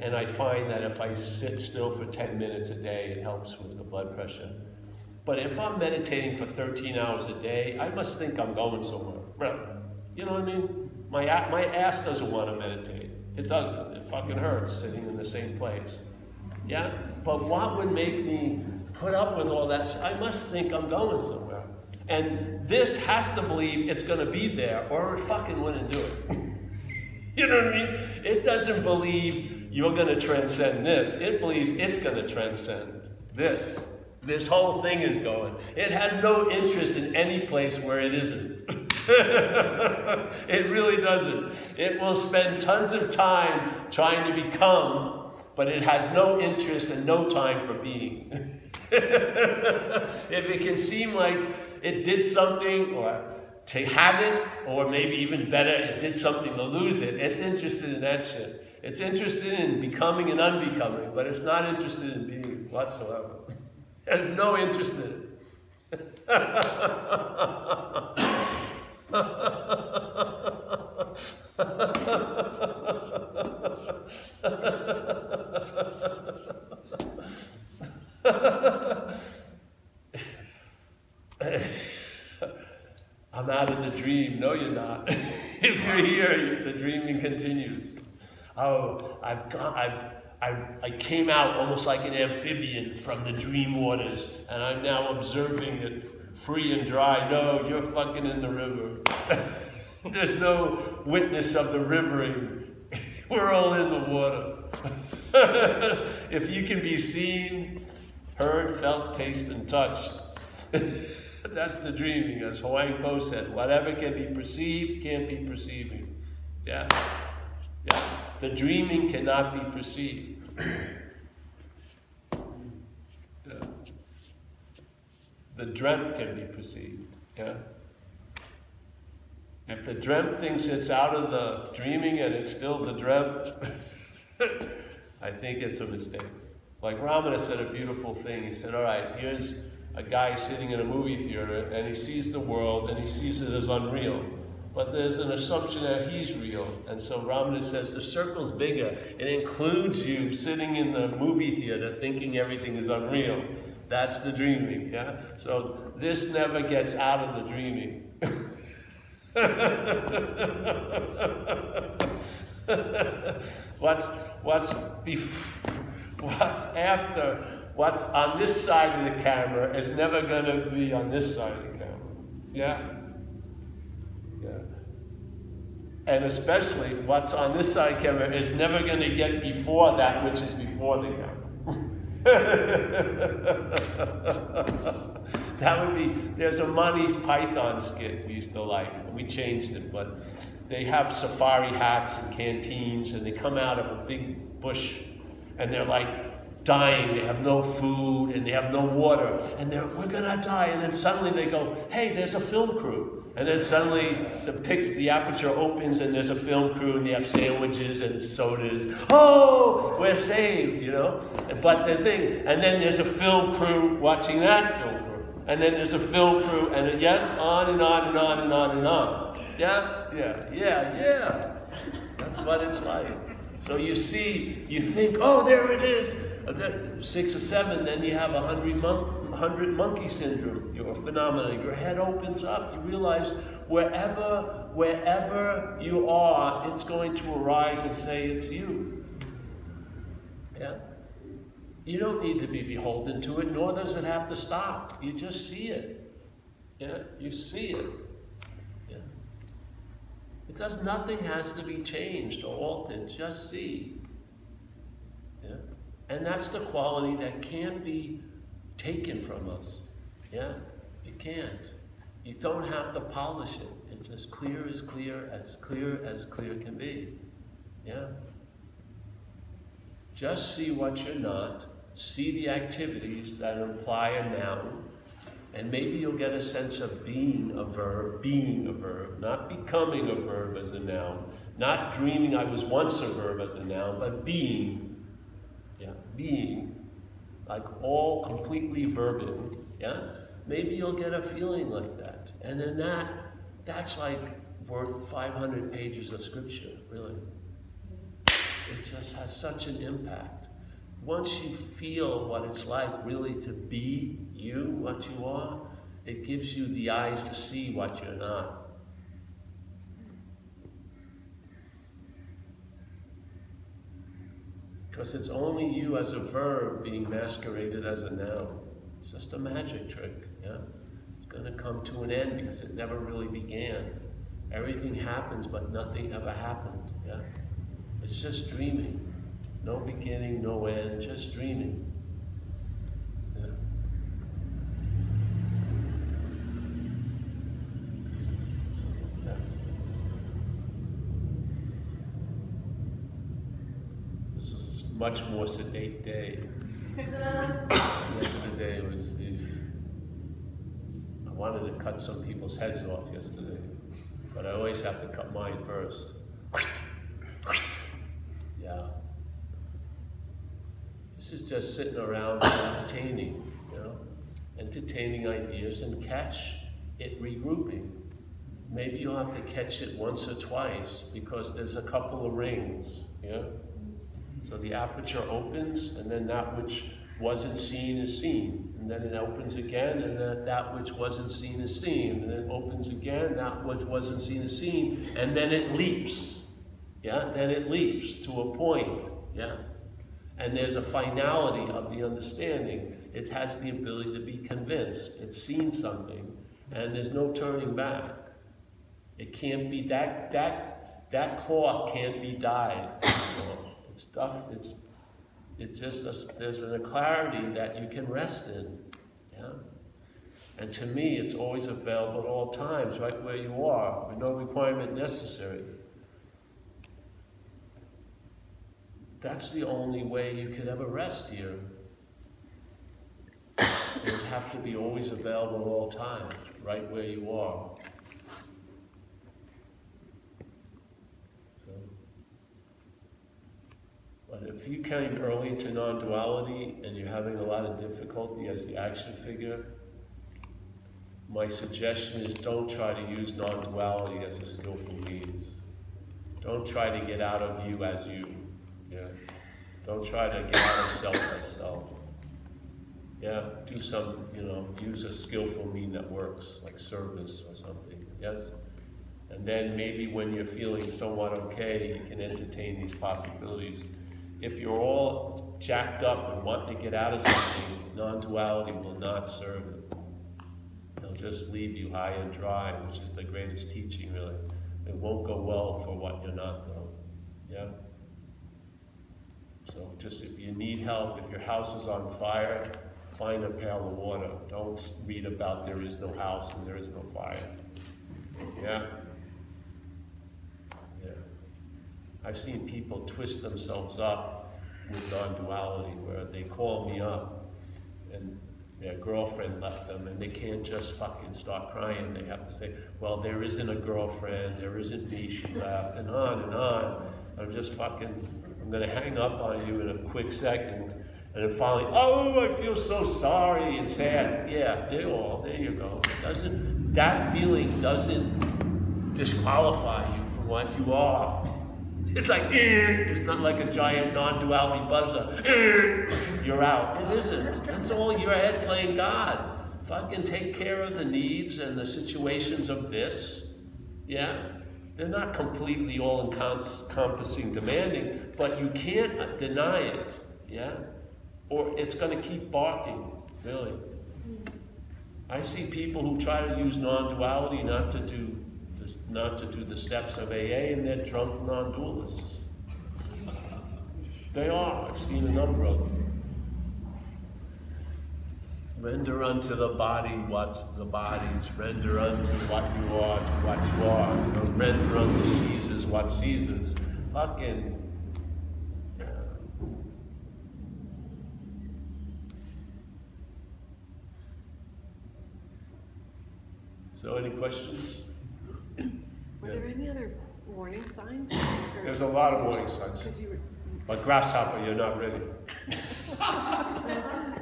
and I find that if I sit still for 10 minutes a day, it helps with the blood pressure. But if I'm meditating for 13 hours a day, I must think I'm going somewhere. You know what I mean? My, my ass doesn't want to meditate. It doesn't. It fucking hurts sitting in the same place. Yeah? But what would make me put up with all that? I must think I'm going somewhere. And this has to believe it's going to be there, or it fucking wouldn't do it. you know what I mean? It doesn't believe you're going to transcend this. It believes it's going to transcend this this whole thing is going. It has no interest in any place where it isn't. it really doesn't. It will spend tons of time trying to become but it has no interest and no time for being. if it can seem like it did something or to have it, or maybe even better, it did something to lose it, it's interested in that shit. It's interested in becoming and unbecoming, but it's not interested in being whatsoever. Has no interest in it. I'm out of the dream. No, you're not. if you're here, the dreaming continues. Oh, I've gone, I've, I've, I came out almost like an amphibian from the dream waters, and I'm now observing it free and dry. No, you're fucking in the river. There's no witness of the rivering. We're all in the water. if you can be seen, heard, felt, tasted, and touched, that's the dreaming, as Huang Po said. Whatever can be perceived can't be perceiving. Yeah? Yeah. The dreaming cannot be perceived. The dreamt can be perceived. Yeah? If the dreamt thinks it's out of the dreaming and it's still the dreamt, I think it's a mistake. Like Ramana said a beautiful thing. He said, All right, here's a guy sitting in a movie theater and he sees the world and he sees it as unreal. But there's an assumption that he's real. And so Ramana says the circle's bigger. It includes you sitting in the movie theater thinking everything is unreal. That's the dreaming, yeah? So this never gets out of the dreaming. what's what's before, what's after what's on this side of the camera is never going to be on this side of the camera. Yeah? Yeah. And especially what's on this side camera is never going to get before that which is before the camera. that would be, there's a Monty Python skit we used to like. We changed it, but they have safari hats and canteens, and they come out of a big bush, and they're like dying. They have no food, and they have no water, and they're, we're gonna die. And then suddenly they go, hey, there's a film crew. And then suddenly the the aperture opens and there's a film crew and they have sandwiches and sodas. Oh, we're saved, you know? But the thing, and then there's a film crew watching that film crew. And then there's a film crew, and yes, on and on and on and on and on. Yeah, yeah, yeah, yeah. That's what it's like. So you see, you think, oh, there it is. Six or seven, then you have a hundred monkey syndrome. Your phenomenon. Your head opens up. You realize wherever, wherever you are, it's going to arise and say it's you. Yeah. You don't need to be beholden to it, nor does it have to stop. You just see it. Yeah, you see it. Yeah. It does nothing has to be changed or altered. Just see. And that's the quality that can't be taken from us. Yeah? You can't. You don't have to polish it. It's as clear as clear, as clear as clear can be. Yeah? Just see what you're not. See the activities that imply a noun. And maybe you'll get a sense of being a verb, being a verb, not becoming a verb as a noun, not dreaming I was once a verb as a noun, but being. Being. Like all completely verbal. Yeah? Maybe you'll get a feeling like that. And then that, that's like worth 500 pages of scripture, really. It just has such an impact. Once you feel what it's like really to be you, what you are, it gives you the eyes to see what you're not. Because it's only you as a verb being masqueraded as a noun. It's just a magic trick, yeah? It's going to come to an end because it never really began. Everything happens, but nothing ever happened, yeah? It's just dreaming. No beginning, no end, just dreaming. Yeah. yeah. This is much more sedate day. yesterday was, I wanted to cut some people's heads off yesterday, but I always have to cut mine first. Yeah. This is just sitting around entertaining, you know, entertaining ideas and catch it regrouping. Maybe you'll have to catch it once or twice because there's a couple of rings, yeah? So the aperture opens and then that which wasn't seen is seen. And then it opens again and then that which wasn't seen is seen. And then it opens again, that which wasn't seen is seen. And then it leaps, yeah? Then it leaps to a point, yeah? And there's a finality of the understanding. It has the ability to be convinced. It's seen something and there's no turning back. It can't be that that that cloth can't be dyed. Stuff. It's it's just a, there's a clarity that you can rest in. Yeah. And to me, it's always available at all times, right where you are, with no requirement necessary. That's the only way you could ever rest here. It would have to be always available at all times, right where you are. So, but if you came early to non-duality and you're having a lot of difficulty as the action figure, my suggestion is don't try to use non-duality as a skillful means. Don't try to get out of you as you. Yeah. Don't try to get out of self as self. Yeah, do some, you know, use a skillful mean that works, like service or something, yes? And then maybe when you're feeling somewhat okay, you can entertain these possibilities. If you're all jacked up and wanting to get out of something, non-duality will not serve it. It'll just leave you high and dry, which is the greatest teaching, really. It won't go well for what you're not, though. Yeah? So just if you need help, if your house is on fire, find a pail of water. Don't read about there is no house and there is no fire. Yeah. I've seen people twist themselves up with non-duality where they call me up and their girlfriend left them and they can't just fucking start crying. They have to say, well, there isn't a girlfriend, there isn't me, she left, and on and on. I'm just fucking, I'm gonna hang up on you in a quick second and then finally, oh, I feel so sorry and sad. Yeah, you are. There you go. Doesn't that feeling doesn't disqualify you from what you are? It's like eh. it's not like a giant non-duality buzzer. Eh. You're out. It isn't. That's all your head playing God. Fucking take care of the needs and the situations of this. Yeah, they're not completely all-encompassing, demanding, but you can't deny it. Yeah or it's going to keep barking, really. I see people who try to use non-duality not to do not to do the steps of AA, and they're drunk non-dualists. They are. I've seen a number of them. Render unto the body what's the body's. Render unto what you are to what you are. render unto Caesar's what Caesar's. Fucking So any questions? Were there any other warning signs? There's a lot of warning signs. You. But grasshopper, you're not ready.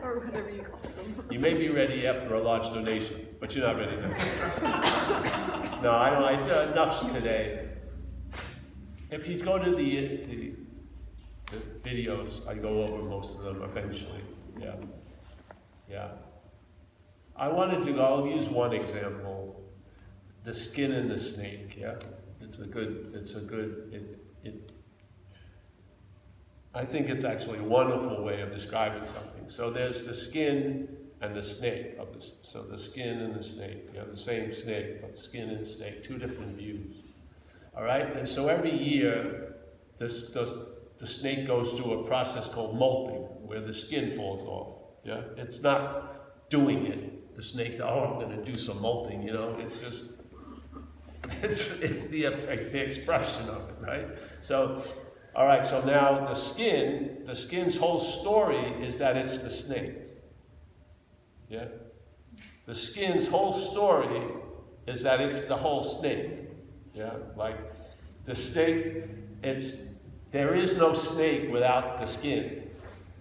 or whatever you call them. You may be ready after a large donation, but you're not ready now. no, I don't. I, enough's today. If you go to the, the, the videos, I go over most of them eventually. Yeah. Yeah. I wanted to, I'll use one example. The skin in the snake, yeah? It's a good, it's a good, it, it, I think it's actually a wonderful way of describing something. So there's the skin and the snake of this. So the skin and the snake, have the same snake, but skin and snake, two different views. All right, and so every year, this, this, the snake goes through a process called molting, where the skin falls off. Yeah, it's not doing it the snake, oh, I'm going to do some molting, you know, it's just, it's, it's, the, it's the expression of it, right? So All right, so now the skin, the skin's whole story is that it's the snake. Yeah? The skin's whole story is that it's the whole snake. Yeah? Like the snake, it's there is no snake without the skin.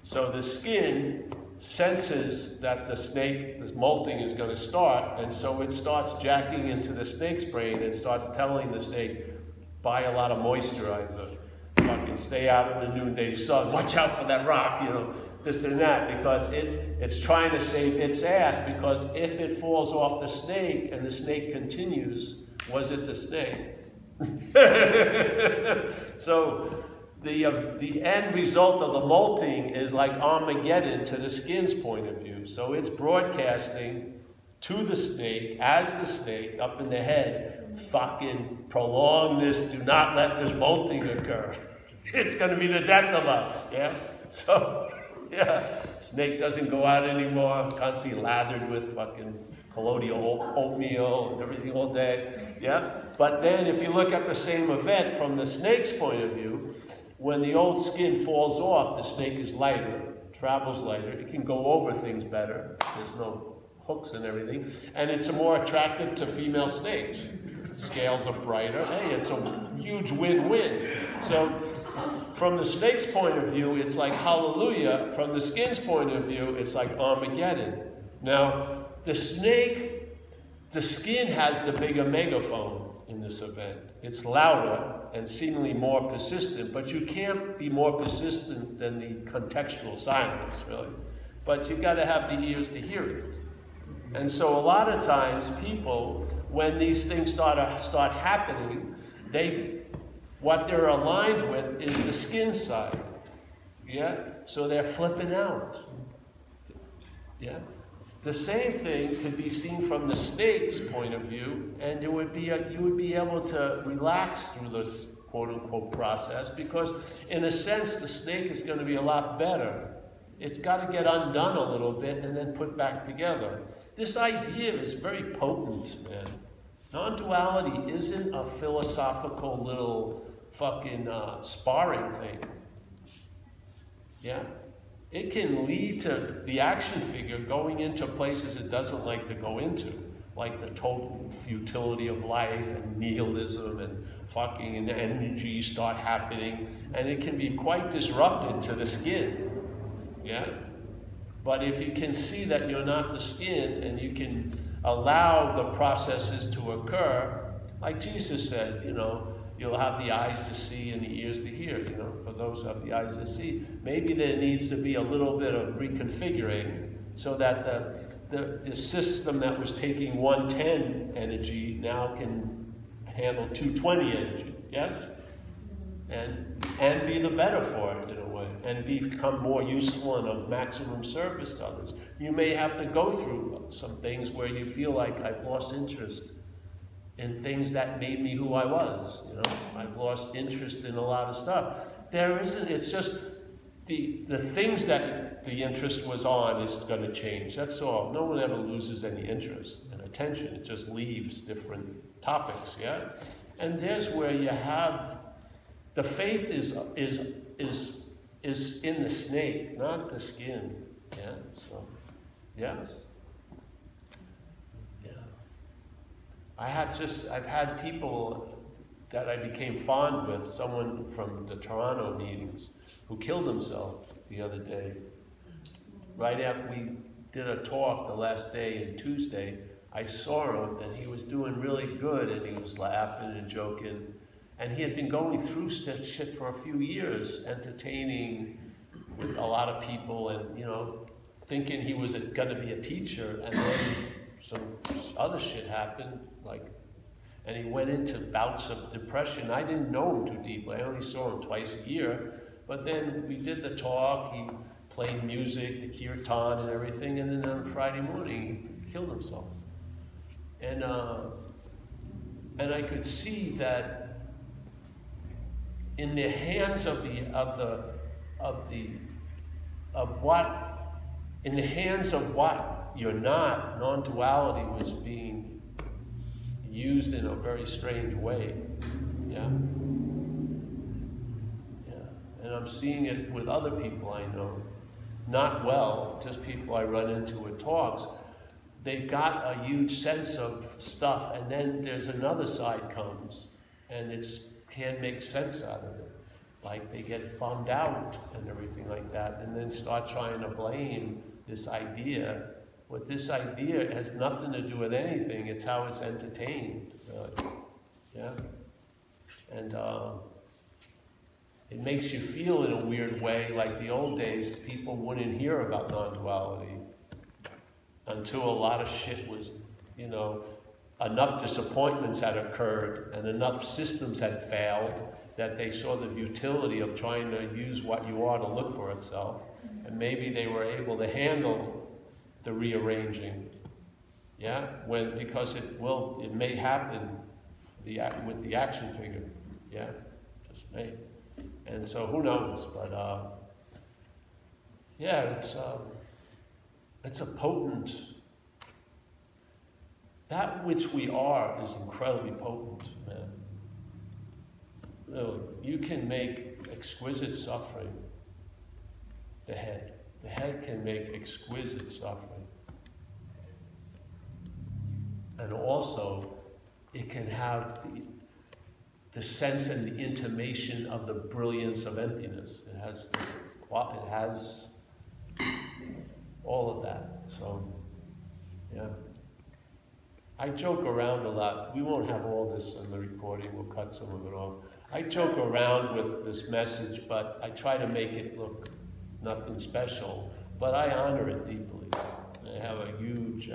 So the skin senses that the snake, this molting is going to start, and so it starts jacking into the snake's brain and starts telling the snake, buy a lot of moisturizer, fucking stay out of the noonday sun, watch out for that rock, you know, this and that, because it, it's trying to save its ass, because if it falls off the snake and the snake continues, was it the snake? so the, uh, the end result of the molting is like Armageddon to the skin's point of view. So it's broadcasting to the snake, as the snake, up in the head, fucking prolong this, do not let this molting occur. It's going to be the death of us, yeah? So, yeah, snake doesn't go out anymore, constantly lathered with fucking colloidal oatmeal and everything all day, yeah? But then if you look at the same event from the snake's point of view, when the old skin falls off, the snake is lighter, travels lighter. It can go over things better. There's no hooks and everything. And it's more attractive to female snakes. Scales are brighter. Hey, it's a huge win-win. So from the snake's point of view, it's like hallelujah. From the skin's point of view, it's like Armageddon. Now, the snake, the skin has the bigger megaphone in this event. It's louder and seemingly more persistent, but you can't be more persistent than the contextual silence, really. But you've got to have the ears to hear it. And so a lot of times people, when these things start, uh, start happening, they, what they're aligned with is the skin side. Yeah? So they're flipping out. Yeah? The same thing could be seen from the snake's point of view, and it would be a, you would be able to relax through this quote unquote process because, in a sense, the snake is going to be a lot better. It's got to get undone a little bit and then put back together. This idea is very potent, man. Non duality isn't a philosophical little fucking uh, sparring thing. Yeah? It can lead to the action figure going into places it doesn't like to go into, like the total futility of life and nihilism and fucking and the energy start happening, and it can be quite disrupted to the skin. Yeah? But if you can see that you're not the skin and you can allow the processes to occur, like Jesus said, you know, you'll have the eyes to see and the ears to hear, you know, for those who have the eyes to see. Maybe there needs to be a little bit of reconfiguring so that the, the, the system that was taking 110 energy now can handle 220 energy, yes? And, and be the better for it in a way, and become more useful and of maximum service to others. You may have to go through some things where you feel like I've lost interest in things that made me who I was. You know, I've lost interest in a lot of stuff. There isn't, it's just the, the things that the interest was on is going to change. That's all. No one ever loses any interest and attention. It just leaves different topics, yeah? And there's where you have the faith is, is, is, is in the snake, not the skin. Yeah, so, yes. I had just, I've had people that I became fond with, someone from the Toronto meetings, who killed himself the other day. Right after we did a talk the last day and Tuesday, I saw him and he was doing really good and he was laughing and joking. And he had been going through shit for a few years, entertaining with a lot of people and, you know, thinking he was going to be a teacher. And then some other shit happened, like, and he went into bouts of depression. I didn't know him too deeply. I only saw him twice a year. But then we did the talk. He played music, the kirtan and everything. And then on Friday morning, he killed himself. And uh, and I could see that in the hands of the of the of the of what in the hands of what you're not, non duality was being used in a very strange way. Yeah? Yeah. and I'm seeing it with other people I know, not well, just people I run into at talks. They've got a huge sense of stuff, and then there's another side comes, and it's can't make sense out of it. Like they get bummed out and everything like that, and then start trying to blame this idea. What this idea has nothing to do with anything. It's how it's entertained, really. Yeah, and. Uh, it makes you feel in a weird way, like the old days, people wouldn't hear about non duality until a lot of shit was, you know, enough disappointments had occurred and enough systems had failed that they saw the utility of trying to use what you are to look for itself. And maybe they were able to handle the rearranging. Yeah? When, because it will, it may happen the, with the action figure. Yeah? Just may. And so who knows? But uh, yeah, it's, uh, it's a potent, that which we are is incredibly potent, man. You can make exquisite suffering the head. The head can make exquisite suffering. And also, it can have the the sense and the intimation of the brilliance of emptiness. It has this, it has all of that. So, yeah. I joke around a lot. We won't have all this in the recording. We'll cut some of it off. I joke around with this message, but I try to make it look nothing special. But I honor it deeply. I have a huge,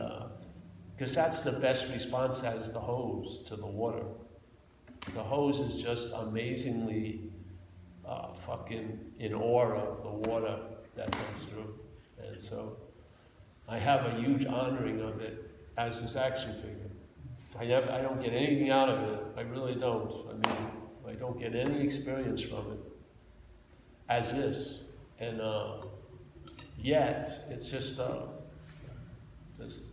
because uh, that's the best response as the hose to the water. The hose is just amazingly uh, fucking in awe of the water that comes through. And so I have a huge honoring of it as this action figure. I, never, I don't get anything out of it. I really don't. I mean, I don't get any experience from it as this. And uh, yet, it's just, uh, just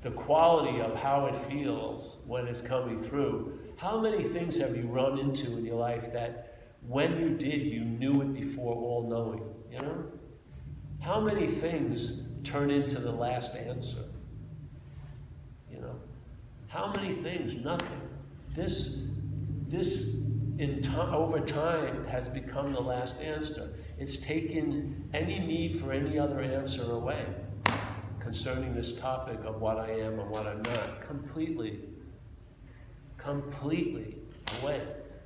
the quality of how it feels when it's coming through. How many things have you run into in your life that when you did, you knew it before all knowing? You know? How many things turn into the last answer? You know? How many things? Nothing. This, this in over time has become the last answer. It's taken any need for any other answer away concerning this topic of what I am and what I'm not completely, completely away.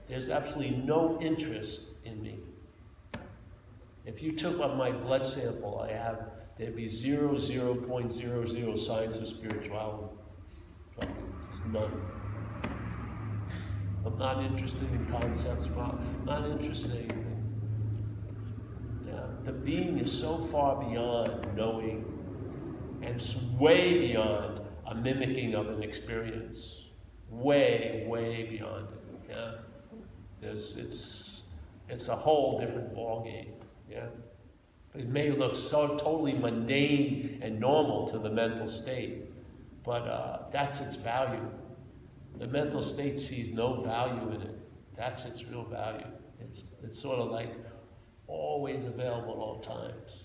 There's absolutely no interest in me. If you took up my blood sample, I have, there'd be zero, zero point zero zero signs of spirituality. There's none. I'm not interested in concepts, I'm not interested in anything. Yeah. The being is so far beyond knowing and it's way beyond a mimicking of an experience. Way, way beyond it. Yeah? There's, it's, it's a whole different ballgame. Yeah? It may look so totally mundane and normal to the mental state, but uh, that's its value. The mental state sees no value in it. That's its real value. It's, it's sort of like always available at all times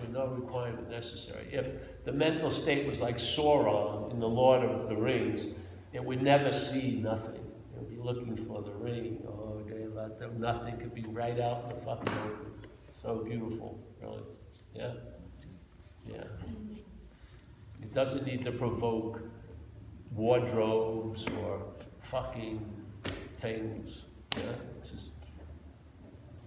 with no requirement necessary. If the mental state was like Sauron in The Lord of the Rings, it would never see nothing. It would be looking for the ring. Oh, day them. Nothing could be right out in the fucking open. So beautiful, really. Yeah? Yeah. It doesn't need to provoke wardrobes or fucking things. Yeah? Just,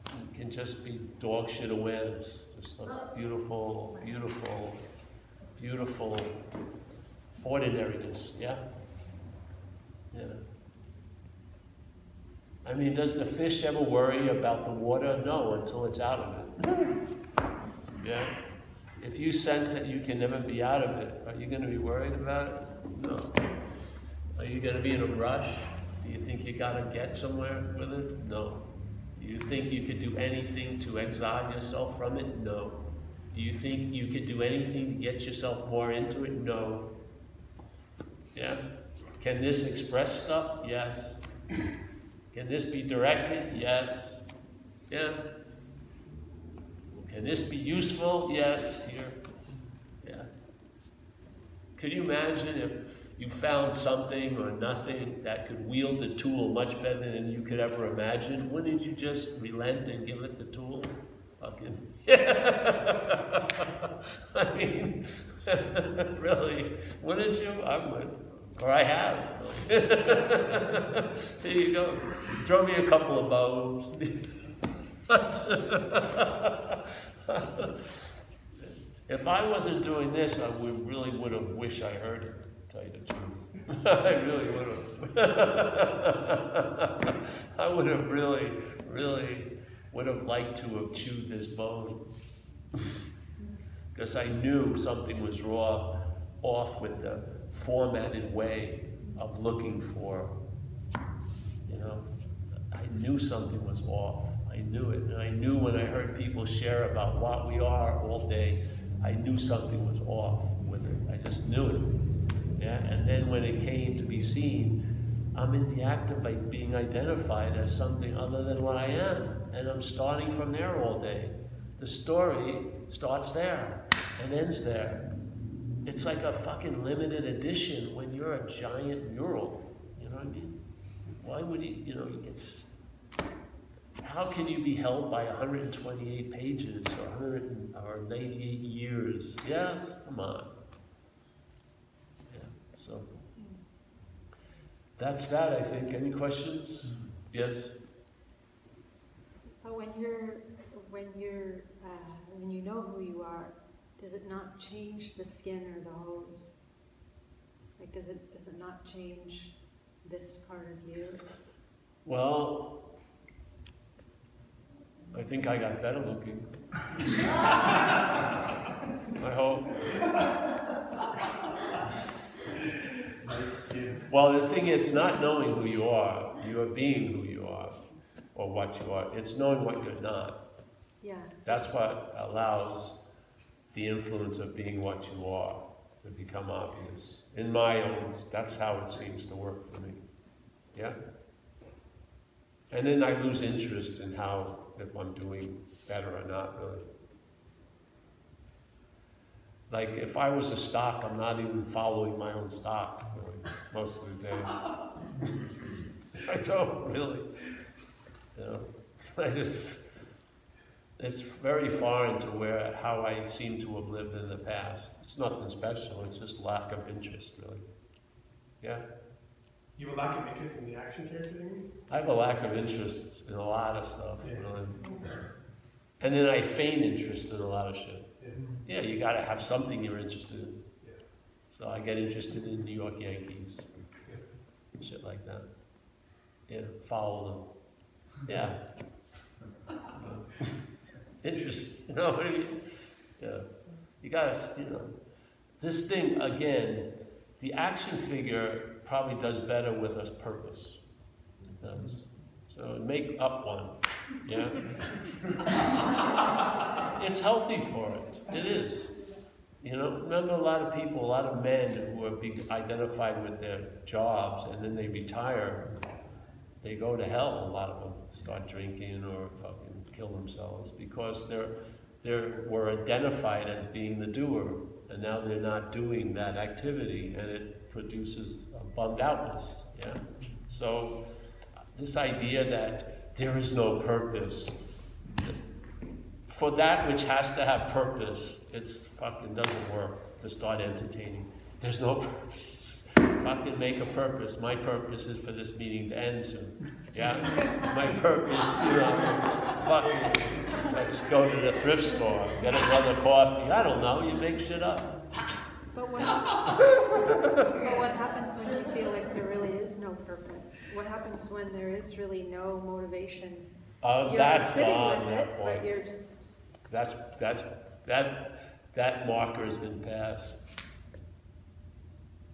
it can just be dog shit awareness. Just a beautiful, beautiful, beautiful ordinariness, yeah? Yeah. I mean, does the fish ever worry about the water? No, until it's out of it. Yeah? If you sense that you can never be out of it, are you going to be worried about it? No. Are you going to be in a rush? Do you think you got to get somewhere with it? No. Do you think you could do anything to exile yourself from it? No. Do you think you could do anything to get yourself more into it? No. Yeah? Can this express stuff? Yes. Can this be directed? Yes. Yeah. Can this be useful? Yes, here. Could you imagine if you found something or nothing that could wield the tool much better than you could ever imagine? Wouldn't you just relent and give it the tool? Fucking, yeah. I mean, really, wouldn't you? I would. Or I have. Here you go. Throw me a couple of bones. If I wasn't doing this, I would really would have wished I heard it, to tell you the truth. I really would have. I would have really, really would have liked to have chewed this bone. because I knew something was raw off with the formatted way of looking for, you know, I knew something was off. I knew it. And I knew when I heard people share about what we are all day, I knew something was off with it. I just knew it. Yeah. And then when it came to be seen, I'm in the act of like being identified as something other than what I am. And I'm starting from there all day. The story starts there and ends there. It's like a fucking limited edition when you're a giant mural. You know what I mean? Why would he, you know, he gets. How can you be held by 128 pages or 100 or 98 years? Yes, come on. Yeah, so that's that, I think. Any questions? Yes? But when you're, when you're, uh, when you know who you are, does it not change the skin or the hose? Like, does it, does it not change this part of you? Well, I think I got better looking. I hope. Well, the thing is not knowing who you are. You are being who you are, or what you are. It's knowing what you're not. Yeah. That's what allows the influence of being what you are to become obvious. In my own, that's how it seems to work for me. Yeah? And then I lose interest in how, if I'm doing better or not, really. Like, if I was a stock, I'm not even following my own stock, really, most of the day. I don't really. You know, I just, it's very foreign to where how I seem to have lived in the past. It's nothing special. It's just lack of interest, really. Yeah. You have a lack of interest in the action character, thing? I have a lack of interest in a lot of stuff, yeah. really. And then I feign interest in a lot of shit. Yeah, yeah you got to have something you're interested in. Yeah. So I get interested in New York Yankees, shit like that. Yeah, follow them. Yeah. interest. You know what I mean? Yeah. You gotta, you know. This thing, again, the action figure probably does better with a purpose. It does. So make up one. Yeah? it's healthy for it. It is. You know, remember a lot of people, a lot of men who are being identified with their jobs and then they retire, they go to hell, a lot of them start drinking or fucking kill themselves because they're, they were identified as being the doer, and now they're not doing that activity, and it produces bummed outness. Yeah. So this idea that there is no purpose for that which has to have purpose, it's fucking doesn't work to start entertaining. There's no purpose. Fucking make a purpose. My purpose is for this meeting to end soon. Yeah? My purpose, is fucking, let's go to the thrift store, get another coffee. I don't know, you make shit up. But what, but what happens when you feel like there really is no purpose? What happens when there is really no motivation? Uh, you're that's sitting gone, with that it, point. but you're just That's, that's, that, that marker has been passed.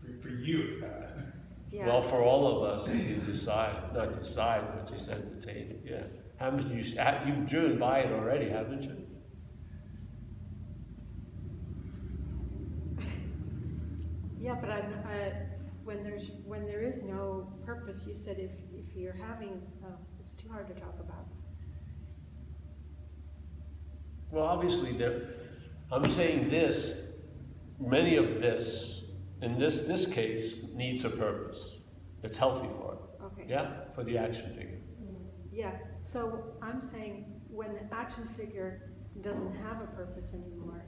For, for you, it's bad. yeah. Well, for all of us, if you decide, not decide, but just entertain, yeah. Haven't you, you've driven by it already, haven't you? Yeah, but I'm, I, when there's when there is no purpose, you said if if you're having, oh, it's too hard to talk about. Well, obviously, there, I'm saying this, many of this, in this, this case, needs a purpose. It's healthy for it. Okay. Yeah? For the action figure. Mm-hmm. Yeah, so I'm saying when the action figure doesn't have a purpose anymore,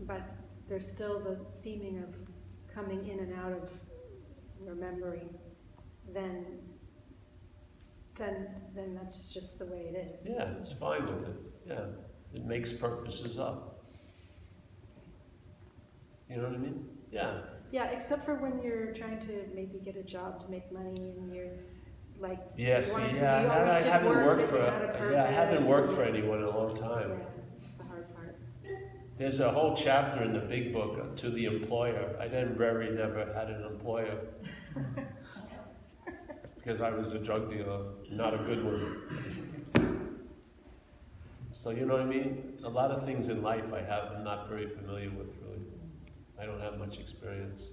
but there's still the seeming of coming in and out of remembering, then then then that's just the way it is. Yeah, it's fine with it. Yeah. It makes purposes up. You know what I mean? Yeah. Yeah, except for when you're trying to maybe get a job to make money and you're like Yeah, see, wanna- yeah, I, always I did haven't worked for, you had a yeah, I haven't worked for anyone in a long time. Yeah, that's the hard part. There's a whole chapter in the big book to the employer. I didn't very never had an employer because I was a drug dealer, not a good one. So you know what I mean? A lot of things in life I have I'm not very familiar with really. I don't have much experience.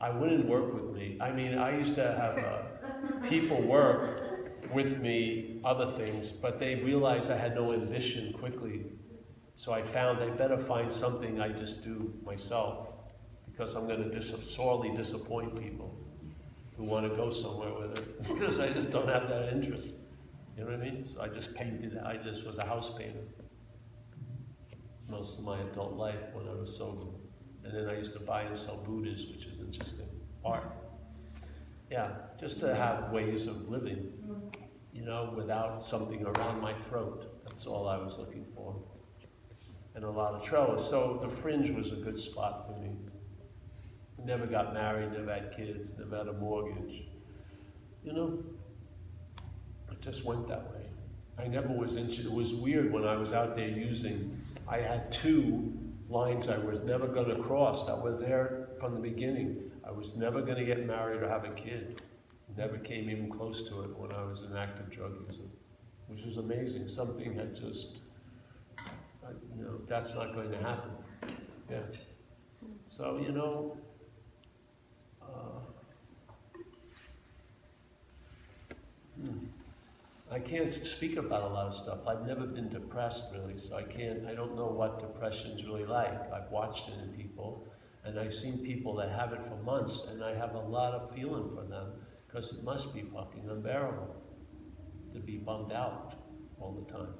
I wouldn't work with me. I mean, I used to have uh, people work with me other things, but they realized I had no ambition quickly. So I found I better find something I just do myself because I'm going to dis- sorely disappoint people who want to go somewhere with it because I just don't have that interest. You know what I mean? So I just painted, I just was a house painter most of my adult life when I was sober. And then I used to buy and sell Buddhas, which is interesting. Art. Yeah, just to have ways of living, mm-hmm. You know, without something around my throat. That's all I was looking for. And a lot of trellis. So the fringe was a good spot for me. Never got married, never had kids, never had a mortgage. You know, it just went that way. I never was interested. It was weird when I was out there using, I had two lines I was never going to cross that were there from the beginning. I was never going to get married or have a kid. Never came even close to it when I was an active drug user, which was amazing. Something had just, I, you know, that's not going to happen. Yeah. So, you know, uh, hmm. I can't speak about a lot of stuff. I've never been depressed really, so I can't, I don't know what depression's really like. I've watched it in people, and I've seen people that have it for months, and I have a lot of feeling for them, because it must be fucking unbearable to be bummed out all the time,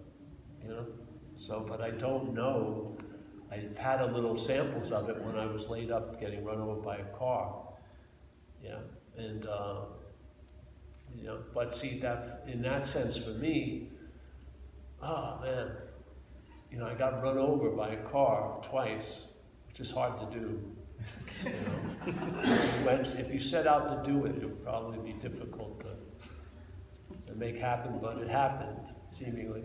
you know? So, but I don't know. I've had a little samples of it when I was laid up getting run over by a car. Yeah, and, uh, you know, but see that in that sense for me, oh man, you know, I got run over by a car twice, which is hard to do. When- if you set out to do it, it would probably be difficult to, to make happen, but it happened seemingly.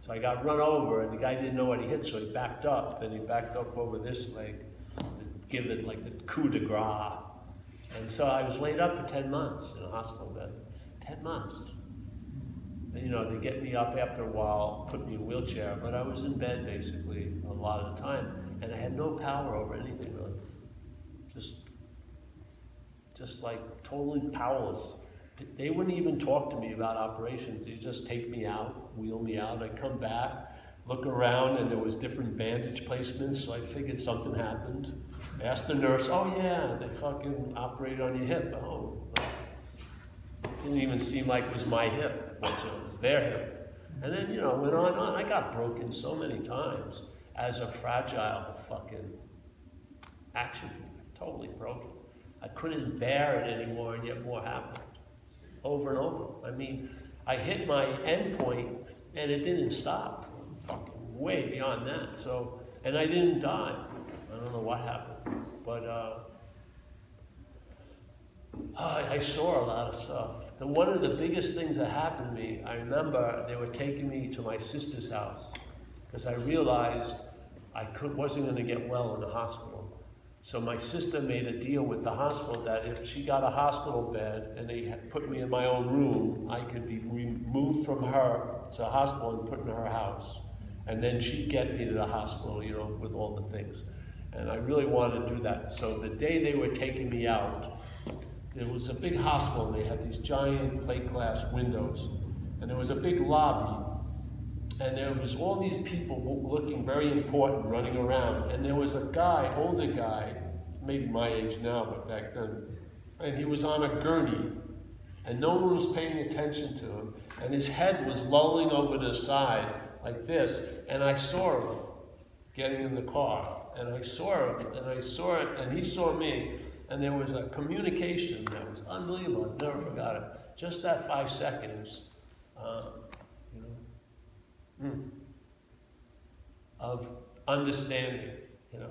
So I got run over, and the guy didn't know what he hit, so he backed up, and he backed up over this leg to give it like the coup de grace. And so I was laid up for 10 months in a hospital bed. 10 months. And, you know, they get me up after a while, put me in a wheelchair, but I was in bed basically a lot of the time. And I had no power over anything. Just, just like totally powerless. They wouldn't even talk to me about operations. They'd just take me out, wheel me out. I'd come back, look around, and there was different bandage placements, so I figured something happened. I asked the nurse, oh yeah, they fucking operated on your hip. Oh, it didn't even seem like it was my hip, it was their hip. And then, you know, went on and on. I got broken so many times as a fragile fucking action totally broken. I couldn't bear it anymore, and yet more happened over and over. I mean, I hit my end point, and it didn't stop. Fucking way beyond that. So, and I didn't die. I don't know what happened, but uh, I, I saw a lot of stuff. The, one of the biggest things that happened to me, I remember they were taking me to my sister's house because I realized I could, wasn't going to get well in the hospital. So my sister made a deal with the hospital that if she got a hospital bed and they put me in my own room, I could be removed from her to the hospital and put in her house. And then she'd get me to the hospital, you know, with all the things. And I really wanted to do that. So the day they were taking me out, there was a big hospital they had these giant plate glass windows. And there was a big lobby. And there was all these people looking very important running around, and there was a guy, older guy, maybe my age now, but back then, and he was on a gurney, and no one was paying attention to him, and his head was lolling over to the side like this, and I saw him getting in the car, and I saw him, and I saw it, and he saw me, and there was a communication that was unbelievable. I never forgot it. Just that five seconds, uh, mm, of understanding, you know,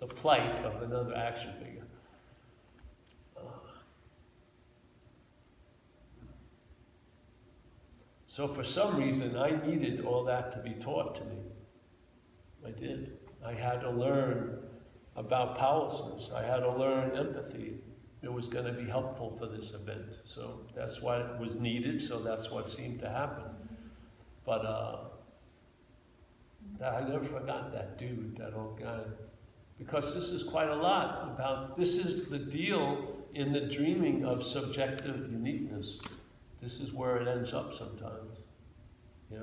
the plight of another action figure. Uh, so for some reason, I needed all that to be taught to me. I did. I had to learn about powerlessness. I had to learn empathy. It was going to be helpful for this event. So that's what was needed, so that's what seemed to happen. But uh, I never forgot that dude, that old guy. Because this is quite a lot about, this is the deal in the dreaming of subjective uniqueness. This is where it ends up sometimes. Yeah?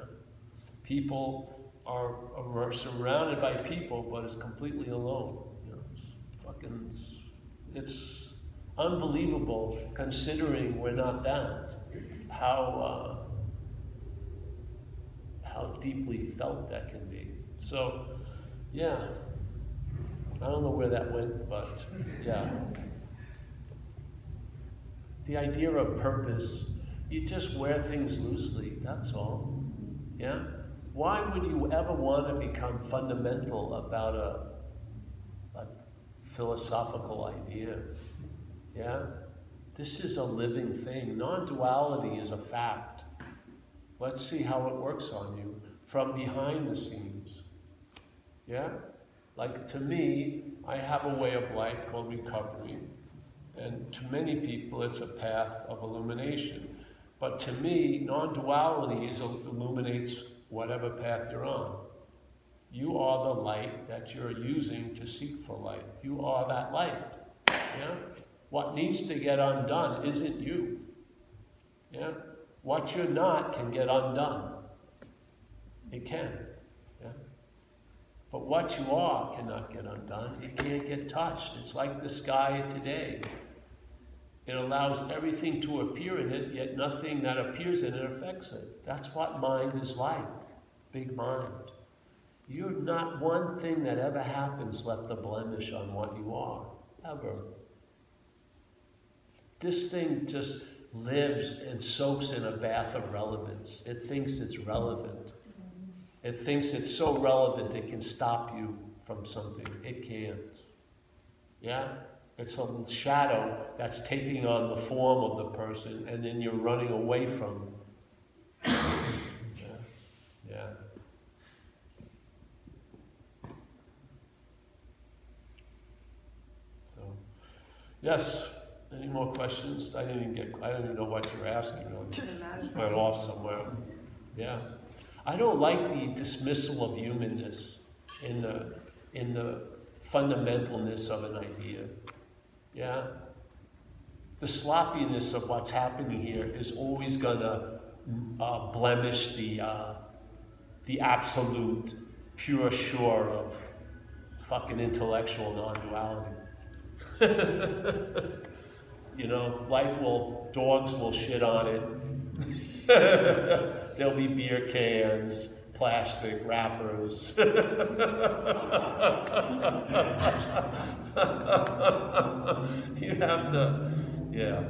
People are, are surrounded by people, but is completely alone. You know, it's fucking, it's, it's unbelievable considering we're not that. How uh, how deeply felt that can be. So, yeah, I don't know where that went, but yeah. The idea of purpose, you just wear things loosely, that's all. Yeah? Why would you ever want to become fundamental about a, a philosophical idea? Yeah? This is a living thing. Non duality is a fact. Let's see how it works on you from behind the scenes. Yeah? Like to me, I have a way of life called recovery. And to many people, it's a path of illumination. But to me, non duality illuminates whatever path you're on. You are the light that you're using to seek for light. You are that light. Yeah? What needs to get undone isn't you. Yeah? What you're not can get undone. It can. Yeah? But what you are cannot get undone. It can't get touched. It's like the sky today. It allows everything to appear in it, yet nothing that appears in it affects it. That's what mind is like big mind. You're not one thing that ever happens left a blemish on what you are, ever. This thing just lives and soaks in a bath of relevance. It thinks it's relevant. It thinks it's so relevant it can stop you from something. It can't. Yeah? It's a shadow that's taking on the form of the person, and then you're running away from. yeah. yeah. Yes. Any more questions? I didn't even get. I don't even know what you're asking. I went off somewhere. Yeah. I don't like the dismissal of humanness in the in the fundamentalness of an idea. Yeah. The sloppiness of what's happening here is always gonna uh, blemish the uh, the absolute pure shore of fucking intellectual non-duality. you know, life will, dogs will shit on it. There'll be beer cans, plastic wrappers. you have to, yeah.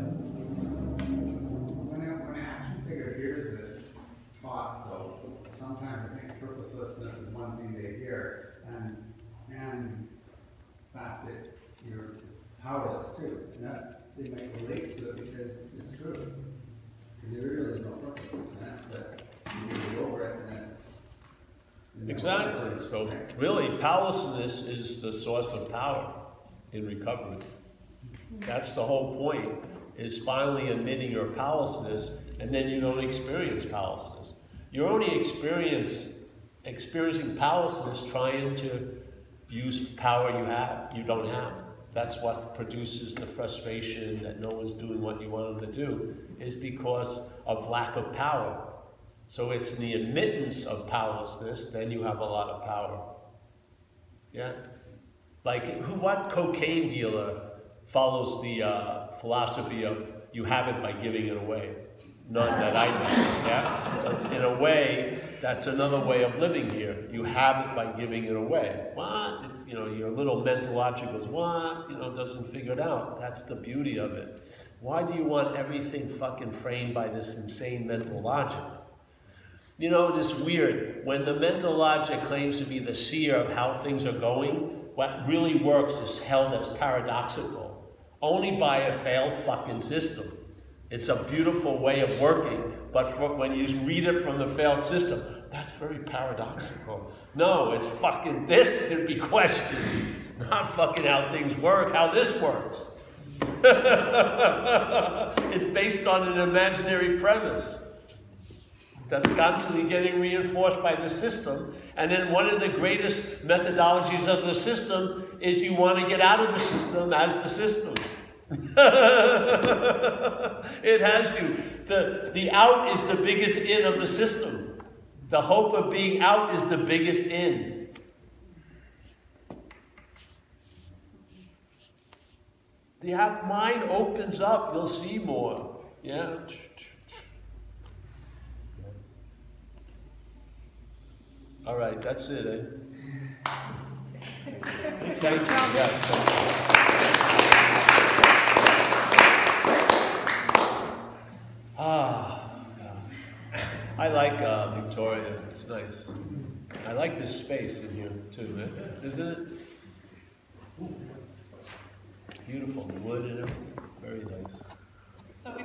When, an action figure hears this thought, though, sometimes I think purposelessness is one thing they hear, and and fact that you're powerless too. And that they might relate to it because it's true. Because there really no purpose in sense that you get over it and it's. Exactly. So really, powerlessness is the source of power in recovery. That's the whole point, is finally admitting your powerlessness, and then you don't experience powerlessness. You're only experience, experiencing powerlessness trying to use power you have, you don't have. That's what produces the frustration that no one's doing what you want them to do, is because of lack of power. So it's the admittance of powerlessness, then you have a lot of power. Yeah? Like, who, what cocaine dealer follows the uh, philosophy of you have it by giving it away? None that I know. Yeah? It's, in a way, that's another way of living here. You have it by giving it away. What? You know, your little mental logic goes, what? You know, doesn't figure it out. That's the beauty of it. Why do you want everything fucking framed by this insane mental logic? You know, it's weird. When the mental logic claims to be the seer of how things are going, what really works is held as paradoxical. Only by a failed fucking system. It's a beautiful way of working, but for, when you read it from the failed system, that's very paradoxical. No, it's fucking this should be questioned, not fucking how things work, how this works. it's based on an imaginary premise that's constantly getting reinforced by the system. And then one of the greatest methodologies of the system is you want to get out of the system as the system. it has you. The, the out is the biggest in of the system. The hope of being out is the biggest in. The mind opens up, you'll see more. Yeah. All right, that's it, eh? Thank you. Yeah, thank you. Ah. I like uh, Victoria. It's nice. I like this space in here too, isn't it? Beautiful, wood and everything. Very nice.